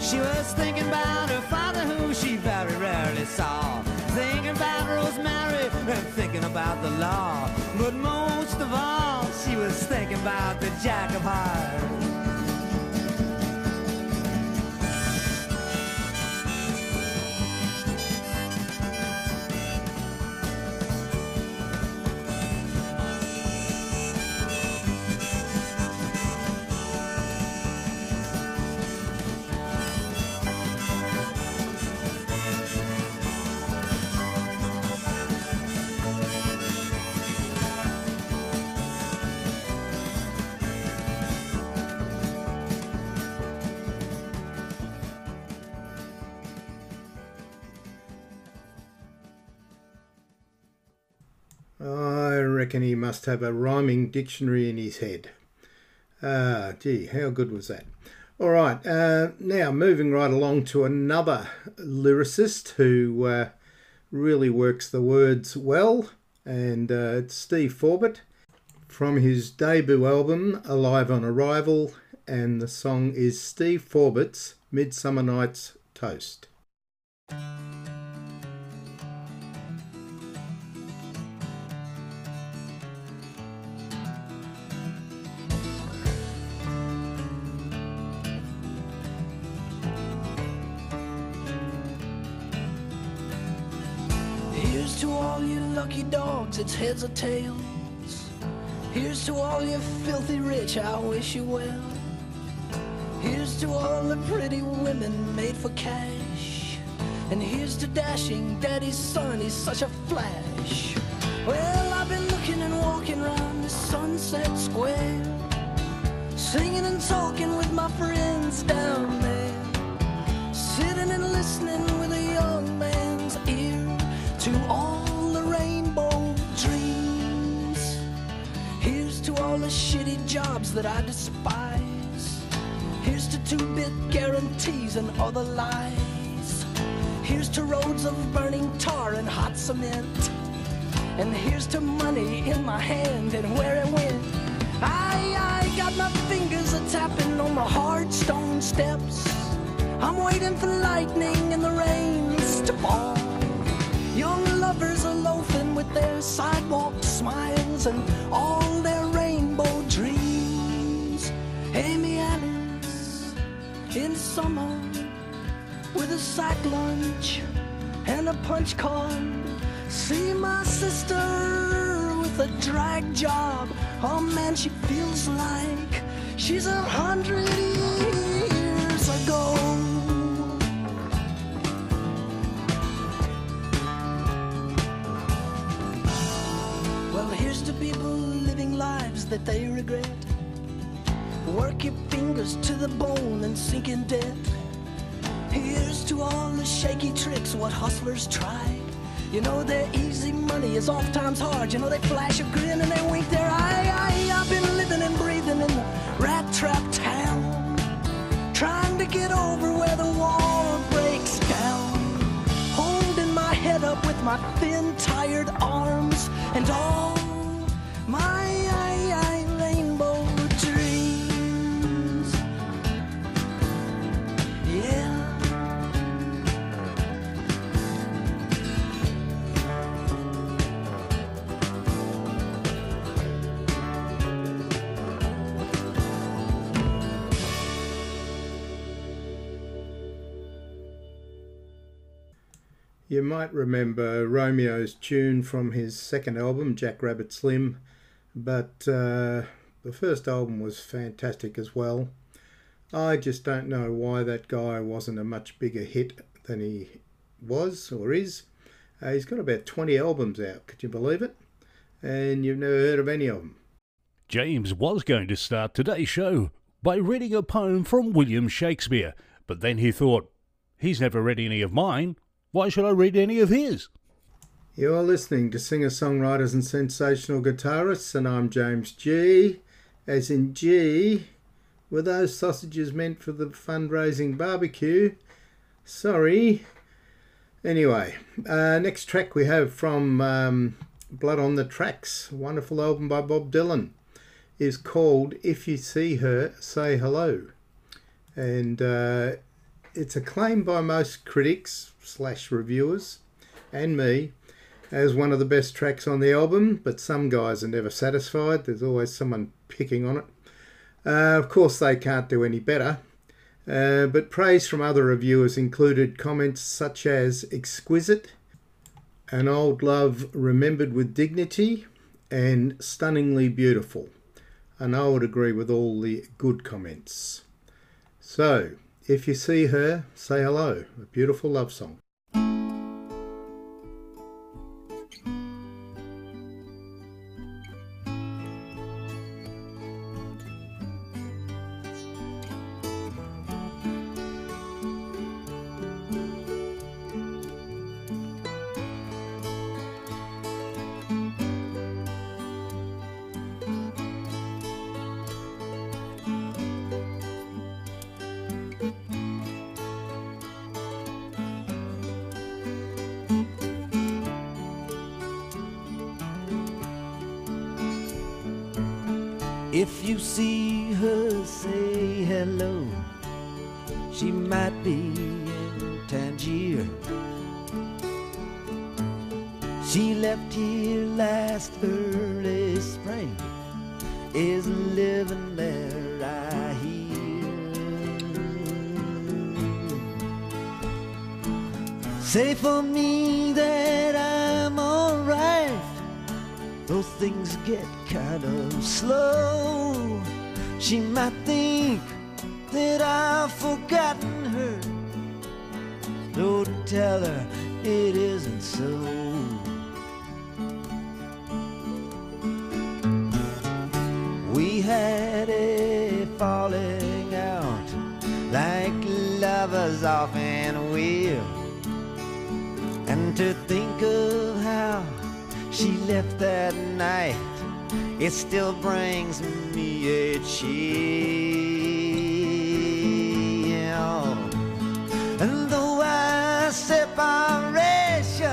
She was thinking about her father, who she very rarely saw. Thinking about Rosemary and thinking about the law. But most of all, she was thinking about the Jack of Hearts.
Reckon he must have a rhyming dictionary in his head. Ah, gee, how good was that? All right, uh, now moving right along to another lyricist who uh, really works the words well, and uh, it's Steve Forbert from his debut album Alive on Arrival, and the song is Steve Forbert's Midsummer Night's Toast.
To all you lucky dogs, it's heads or tails. Here's to all you filthy rich, I wish you well. Here's to all the pretty women made for cash. And here's to dashing daddy's son, he's such a flash. Well, I've been looking and walking around the sunset square, singing and talking with my friends down there, sitting and listening with a young man's all the shitty jobs that I despise. Here's to two-bit guarantees and other lies. Here's to roads of burning tar and hot cement. And here's to money in my hand and where it went. I, I got my fingers a tapping on the hard stone steps. I'm waiting for lightning and the rains to fall. Young lovers are loafing with their sidewalk smiles and all their rainbow dreams. Amy Adams in summer with a sack lunch and a punch card. See my sister with a drag job. Oh man, she feels like she's a hundred years people living lives that they regret. Work your fingers to the bone and sink in debt. Here's to all the shaky tricks what hustlers tried. You know their easy money is oft times hard. You know they flash a grin and they wink their eye. I, I've been living and breathing in the rat trap town, trying to get over where the wall breaks down. Holding my head up with my thin, tired arms and all
You might remember Romeo's tune from his second album, Jack Rabbit Slim, but uh, the first album was fantastic as well. I just don't know why that guy wasn't a much bigger hit than he was or is. Uh, he's got about 20 albums out, could you believe it? And you've never heard of any of them.
James was going to start today's show by reading a poem from William Shakespeare, but then he thought, he's never read any of mine. Why should I read any of his?
You're listening to singer songwriters and sensational guitarists, and I'm James G. As in G, were those sausages meant for the fundraising barbecue? Sorry. Anyway, uh, next track we have from um, Blood on the Tracks, wonderful album by Bob Dylan, is called If You See Her, Say Hello. And uh, it's acclaimed by most critics slash reviewers and me as one of the best tracks on the album, but some guys are never satisfied. There's always someone picking on it. Uh, of course, they can't do any better. Uh, but praise from other reviewers included comments such as exquisite, an old love remembered with dignity, and stunningly beautiful. And I would agree with all the good comments. So, if you see her, say hello. A beautiful love song.
Say for me that I'm alright. though things get kind of slow. She might think that I've forgotten her. Don't tell her it isn't so. We had a falling out like lovers often left that night, it still brings me a chill. And though our separation,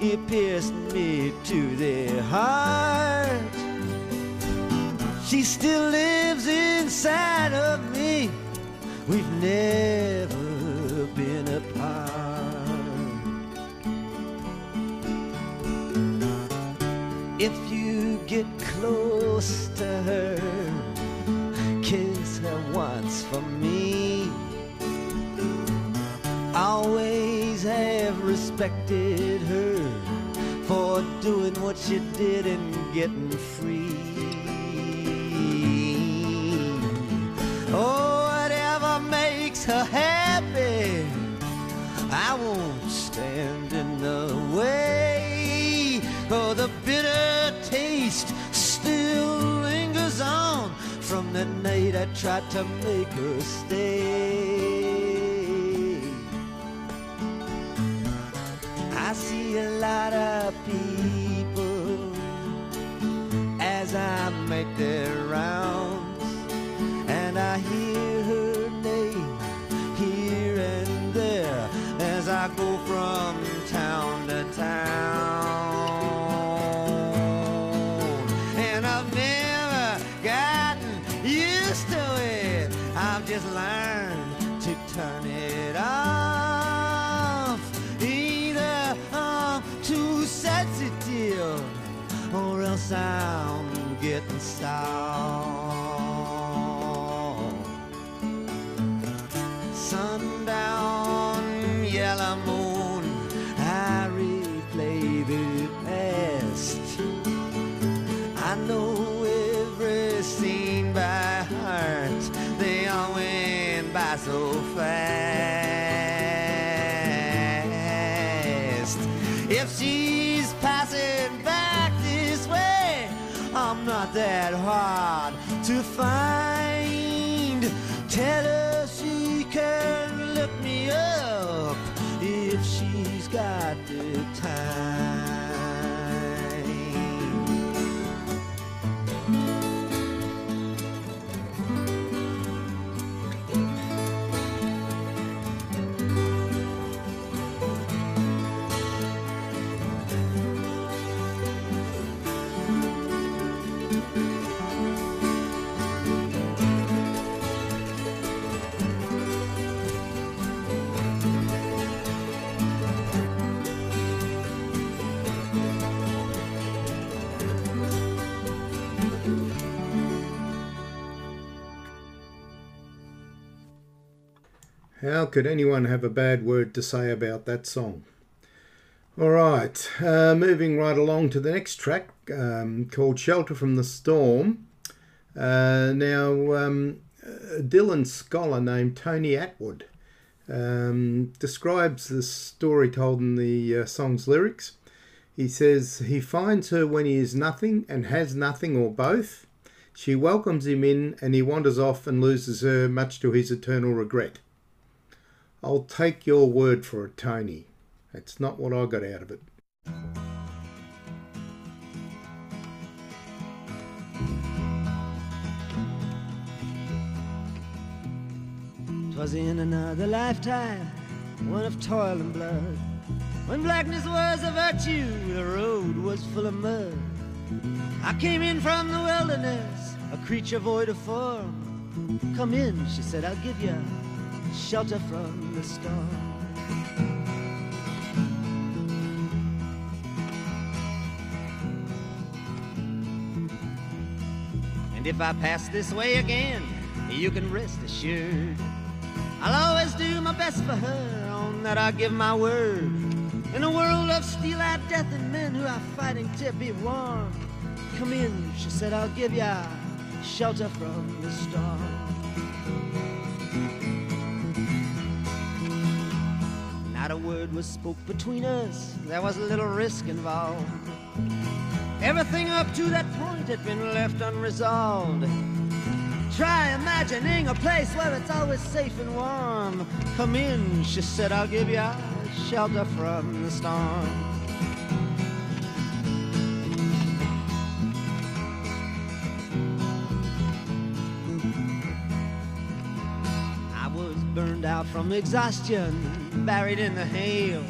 it pierced me to the heart. She still lives inside of me. We've never respected her for doing what she did and getting free. Oh, whatever makes her happy, I won't stand in the way. Oh, the bitter taste still lingers on from the night I tried to make her stay. See a lot of people as I make their rounds, and I hear her name here and there as I go from town to town. Or I'm getting stalled. Sundown, yellow moon, I replay the past. I know every scene by heart. They all went by so fast. If she's that hard to find. Tell her she can look me up if she's got the time.
How could anyone have a bad word to say about that song? All right, uh, moving right along to the next track um, called Shelter from the Storm. Uh, now, um, a Dylan scholar named Tony Attwood um, describes the story told in the uh, song's lyrics. He says, He finds her when he is nothing and has nothing or both. She welcomes him in and he wanders off and loses her, much to his eternal regret. I'll take your word for it, Tony. That's not what I got out of it.
Twas in another lifetime, one of toil and blood. When blackness was a virtue, the road was full of mud. I came in from the wilderness, a creature void of form. Come in, she said, I'll give you shelter from the storm. And if I pass this way again, you can rest assured. I'll always do my best for her, on that I give my word. In a world of steel-eyed death and men who are fighting to be warm. Come in, she said, I'll give ya shelter from the storm. Not a word was spoke between us. There was a little risk involved. Everything up to that point had been left unresolved. Try imagining a place where it's always safe and warm. Come in, she said, I'll give you shelter from the storm. Out from exhaustion, buried in the hail,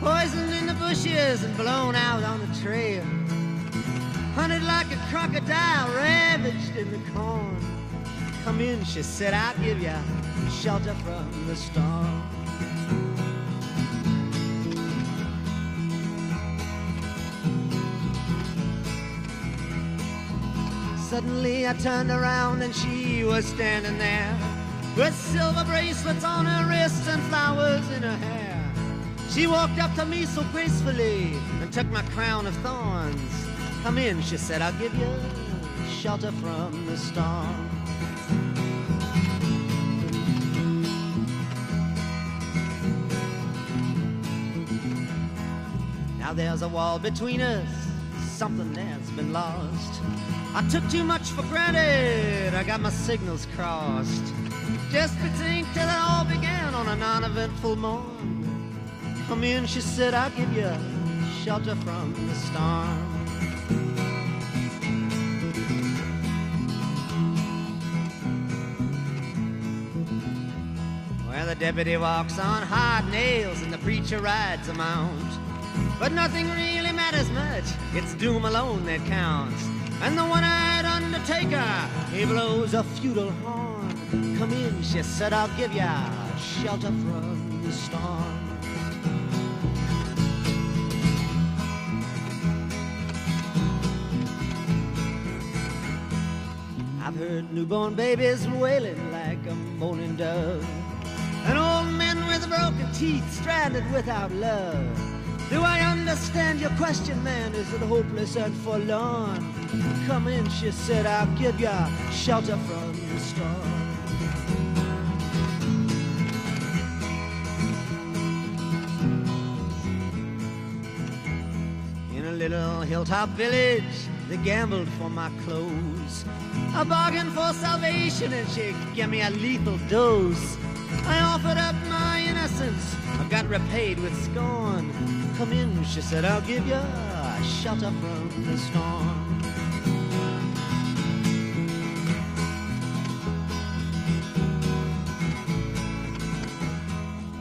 poisoned in the bushes and blown out on the trail. Hunted like a crocodile, ravaged in the corn. Come in, she said, I'll give you shelter from the storm. Suddenly I turned around and she was standing there with silver bracelets on her wrists and flowers in her hair. She walked up to me so gracefully and took my crown of thorns. Come in, she said, I'll give you shelter from the storm. Now there's a wall between us, something that's been lost. I took too much for granted, I got my signals crossed. Just between till it all began on a non-eventful morn. Come in, she said, I'll give you shelter from the storm. Well, the deputy walks on hard nails and the preacher rides a mount. But nothing really matters much, it's doom alone that counts. And the one-eyed undertaker, he blows a feudal horn. Come in, she said, I'll give ya shelter from the storm. I've heard newborn babies wailing like a moaning dove. And old men with broken teeth stranded without love. Do I understand your question, man? Is it hopeless and forlorn? Come in, she said, I'll give ya shelter from the storm. Little hilltop village, they gambled for my clothes. I bargained for salvation and she gave me a lethal dose. I offered up my innocence, I got repaid with scorn. Come in, she said, I'll give you a shelter from the storm.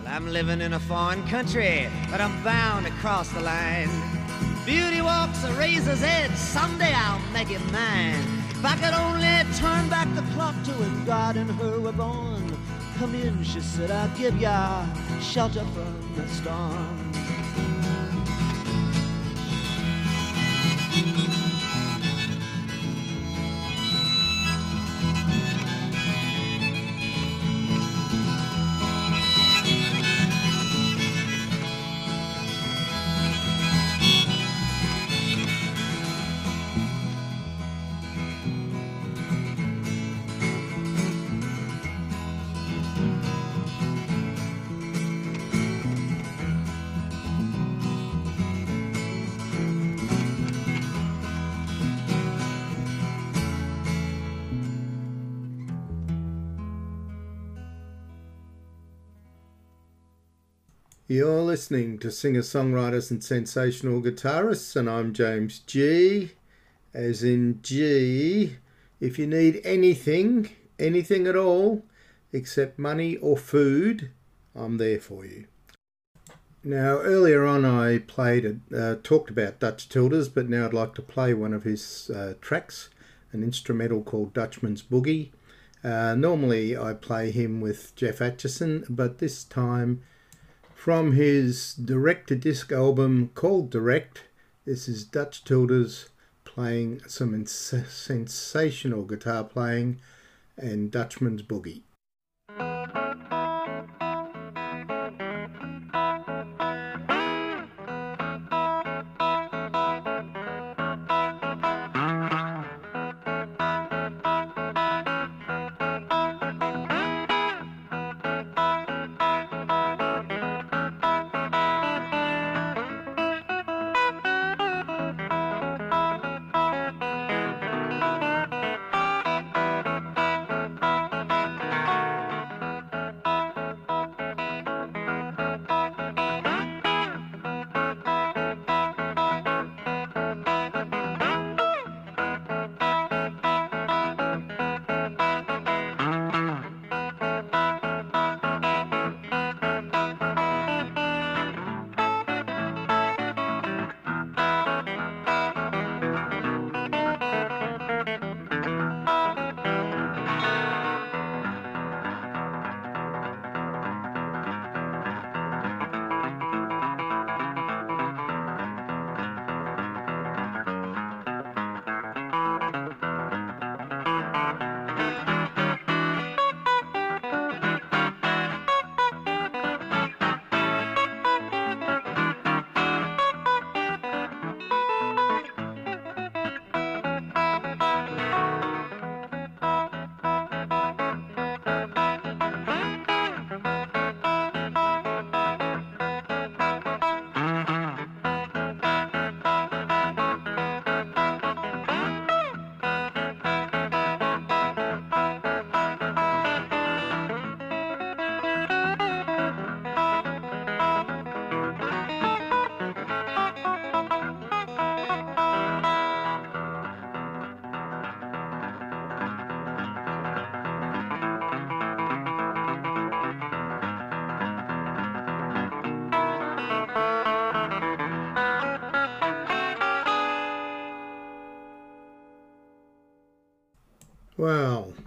Well, I'm living in a foreign country, but I'm bound to cross the line. Beauty walks a razor's edge, someday I'll make it mine. If I could only turn back the clock to when God and her were born. Come in, she said, I'll give ya shelter from the storm.
You're listening to singer songwriters and sensational guitarists, and I'm James G. As in G. If you need anything, anything at all, except money or food, I'm there for you. Now, earlier on, I played, uh, talked about Dutch Tilders, but now I'd like to play one of his uh, tracks, an instrumental called Dutchman's Boogie. Uh, normally, I play him with Geoff Achison, but this time from his direct to disc album called Direct. This is Dutch Tilders playing some ins- sensational guitar playing and Dutchman's Boogie.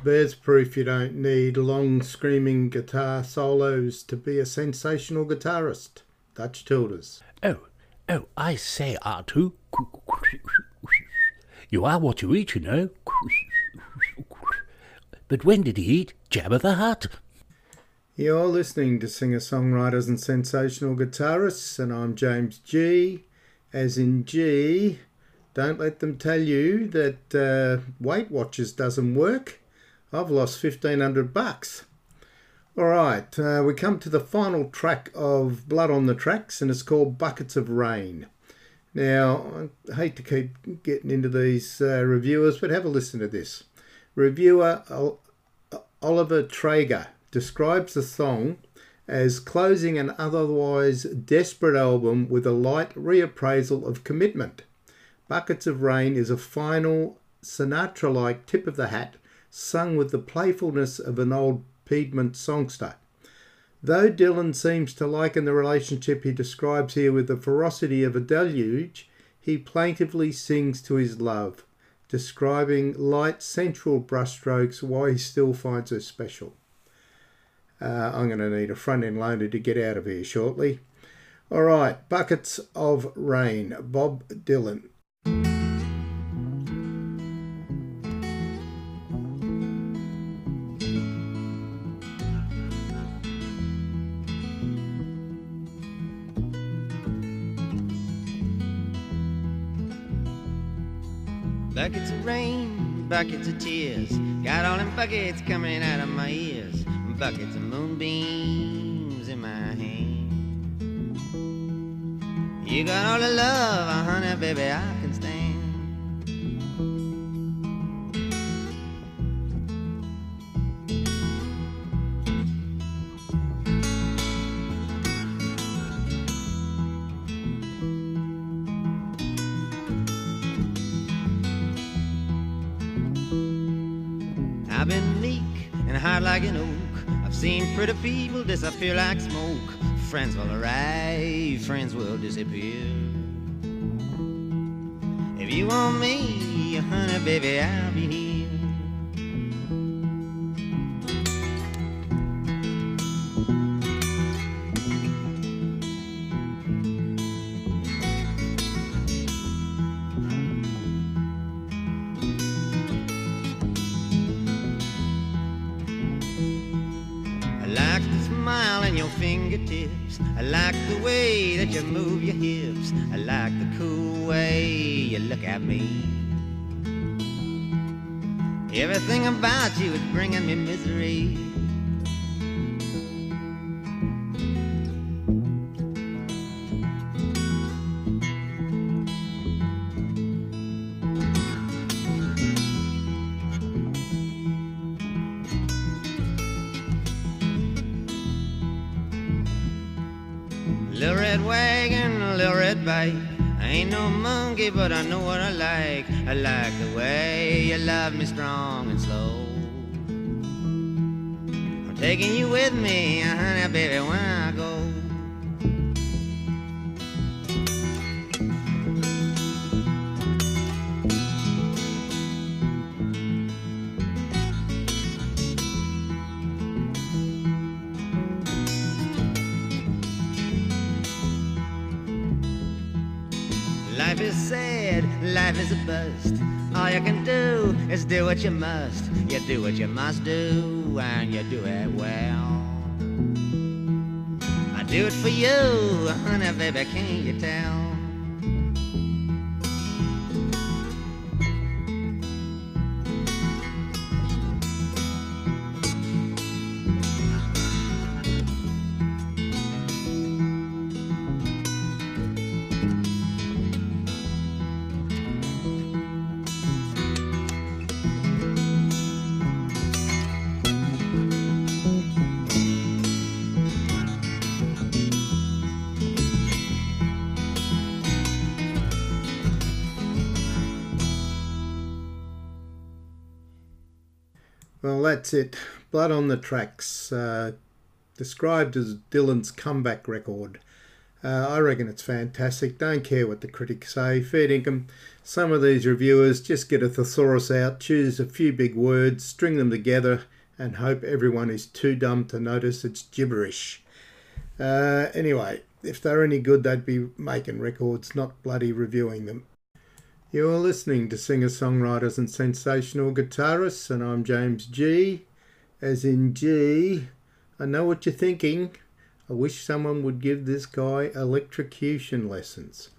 there's proof you don't need long screaming guitar solos to be a sensational guitarist. Dutch Tilders.
Oh, oh, I say, Artu. You are what you eat, you know. But when did he eat Jabba the Hutt?
You're listening to singer songwriters and sensational guitarists, and I'm James G. As in G, don't let them tell you that uh, Weight Watchers doesn't work. I've lost 1500 bucks. All right, uh, we come to the final track of Blood on the Tracks, and it's called Buckets of Rain. Now, I hate to keep getting into these uh, reviewers, but have a listen to this. Reviewer Oliver Trager describes the song as closing an otherwise desperate album with a light reappraisal of commitment. Buckets of Rain is a final Sinatra like tip of the hat, sung with the playfulness of an old Piedmont songster. Though Dylan seems to liken the relationship he describes here with the ferocity of a deluge, he plaintively sings to his love, describing light sensual brushstrokes why he still finds her special. Uh, I'm going to need a front end loader to get out of here shortly. All right, Buckets of Rain, Bob Dylan.
Buckets of tears. Got all them buckets coming out of my ears. Buckets of moonbeams in my hand. You got all the love, uh, honey, baby, I pretty people disappear like smoke. Friends will arrive, friends will disappear. If you want me, honey, baby, I'll be here. At me. Everything about you is bringing me misery. Strong and slow. I'm taking you with me, honey, baby, when I you do it well. I do it for you, honey, baby, can't you tell?
That's it. Blood on the Tracks, uh, described as Dylan's comeback record. Uh, I reckon it's fantastic. Don't care what the critics say. Fair dinkum. Some of these reviewers just get a thesaurus out, choose a few big words, string them together, and hope everyone is too dumb to notice it's gibberish. Uh, anyway, if they're any good, they'd be making records, not bloody reviewing them. You're listening to singer songwriters and sensational guitarists, and I'm James G. As in G. I know what you're thinking. I wish someone would give this guy electrocution lessons.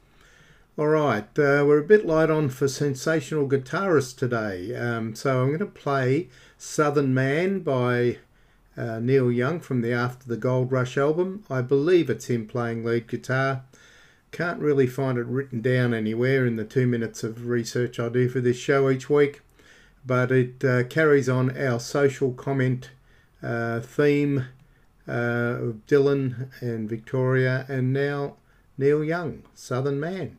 All right, uh, we're a bit light on for sensational guitarists today, um, so I'm going to play Southern Man by uh, Neil Young from the After the Gold Rush album. I believe it's him playing lead guitar. Can't really find it written down anywhere in the two minutes of research I do for this show each week, but it uh, carries on our social comment uh, theme uh, of Dylan and Victoria, and now Neil Young, Southern Man.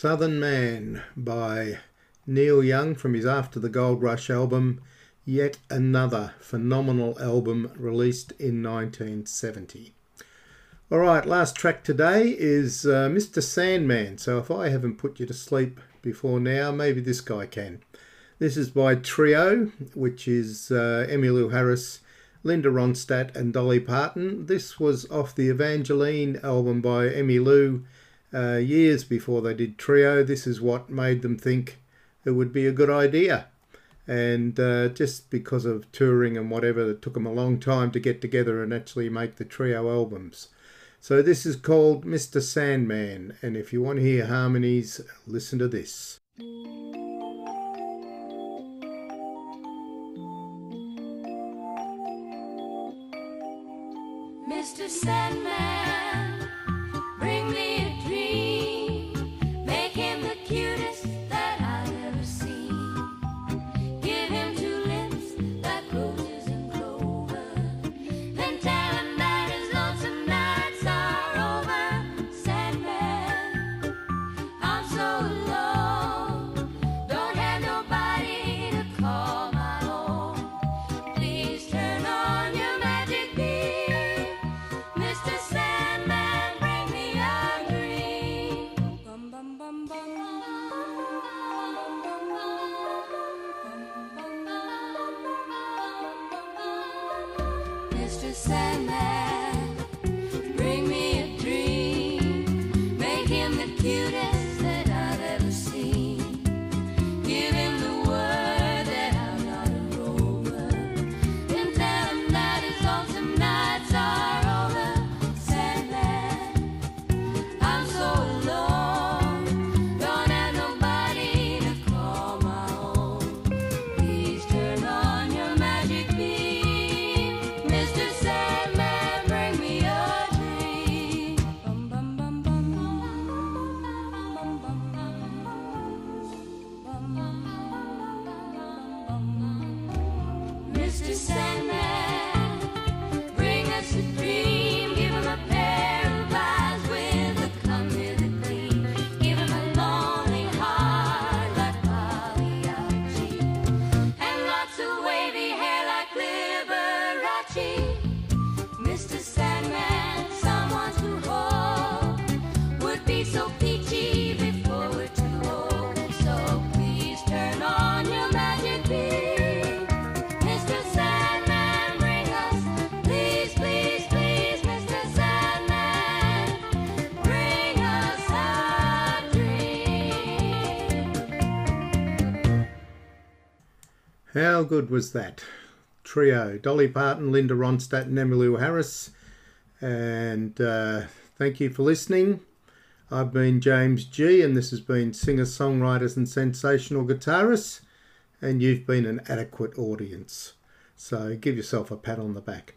Southern Man
by Neil Young from his After the Gold Rush album, yet another phenomenal album released in 1970. All right, last track today is uh, Mr. Sandman. So if I haven't put you to sleep before now, maybe this guy can. This is by Trio, which is uh, Emmylou Harris, Linda Ronstadt, and Dolly Parton. This was off the Evangeline album by Emmylou uh, years before they did Trio. This is what made them think it would be a good idea. And uh, just because of touring and whatever, it took them a long time to get together and actually make the Trio albums. So this is called Mr. Sandman, and if you want to hear harmonies, listen to this.
Mr. Sandman, bring me a dream.
How good was that? Trio, Dolly Parton, Linda Ronstadt, and Emmylou Harris. And uh, thank you for listening. I've been James G, and this has been singer songwriters and sensational guitarists. And you've been an adequate audience. So give yourself a pat on the back.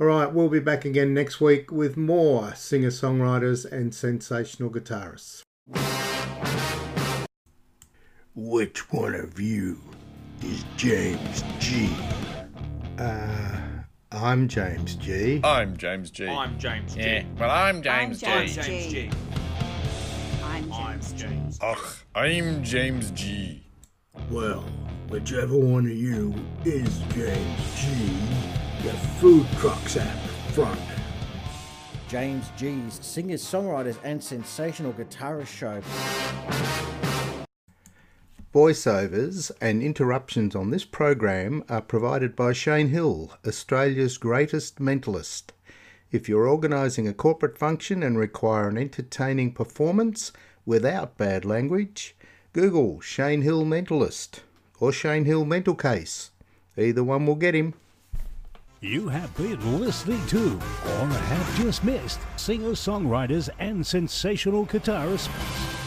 All right, we'll be back again next week with more singer songwriters and sensational guitarists.
Which one of you is James G?
Uh, I'm James G.
I'm James G.
I'm James G.
Yeah, well, I'm James G.
I'm James G.
I'm James G.
Ugh, I'm James G.
Well, whichever one of you is James G, your food truck's out front.
James G's singers, songwriters, and sensational guitarist show.
Voiceovers and interruptions on this program are provided by Shane Hill, Australia's greatest mentalist. If you're organising a corporate function and require an entertaining performance without bad language, Google Shane Hill Mentalist or Shane Hill Mental Case. Either one will get him.
You have been listening to, or have just missed, singer songwriters and sensational guitarists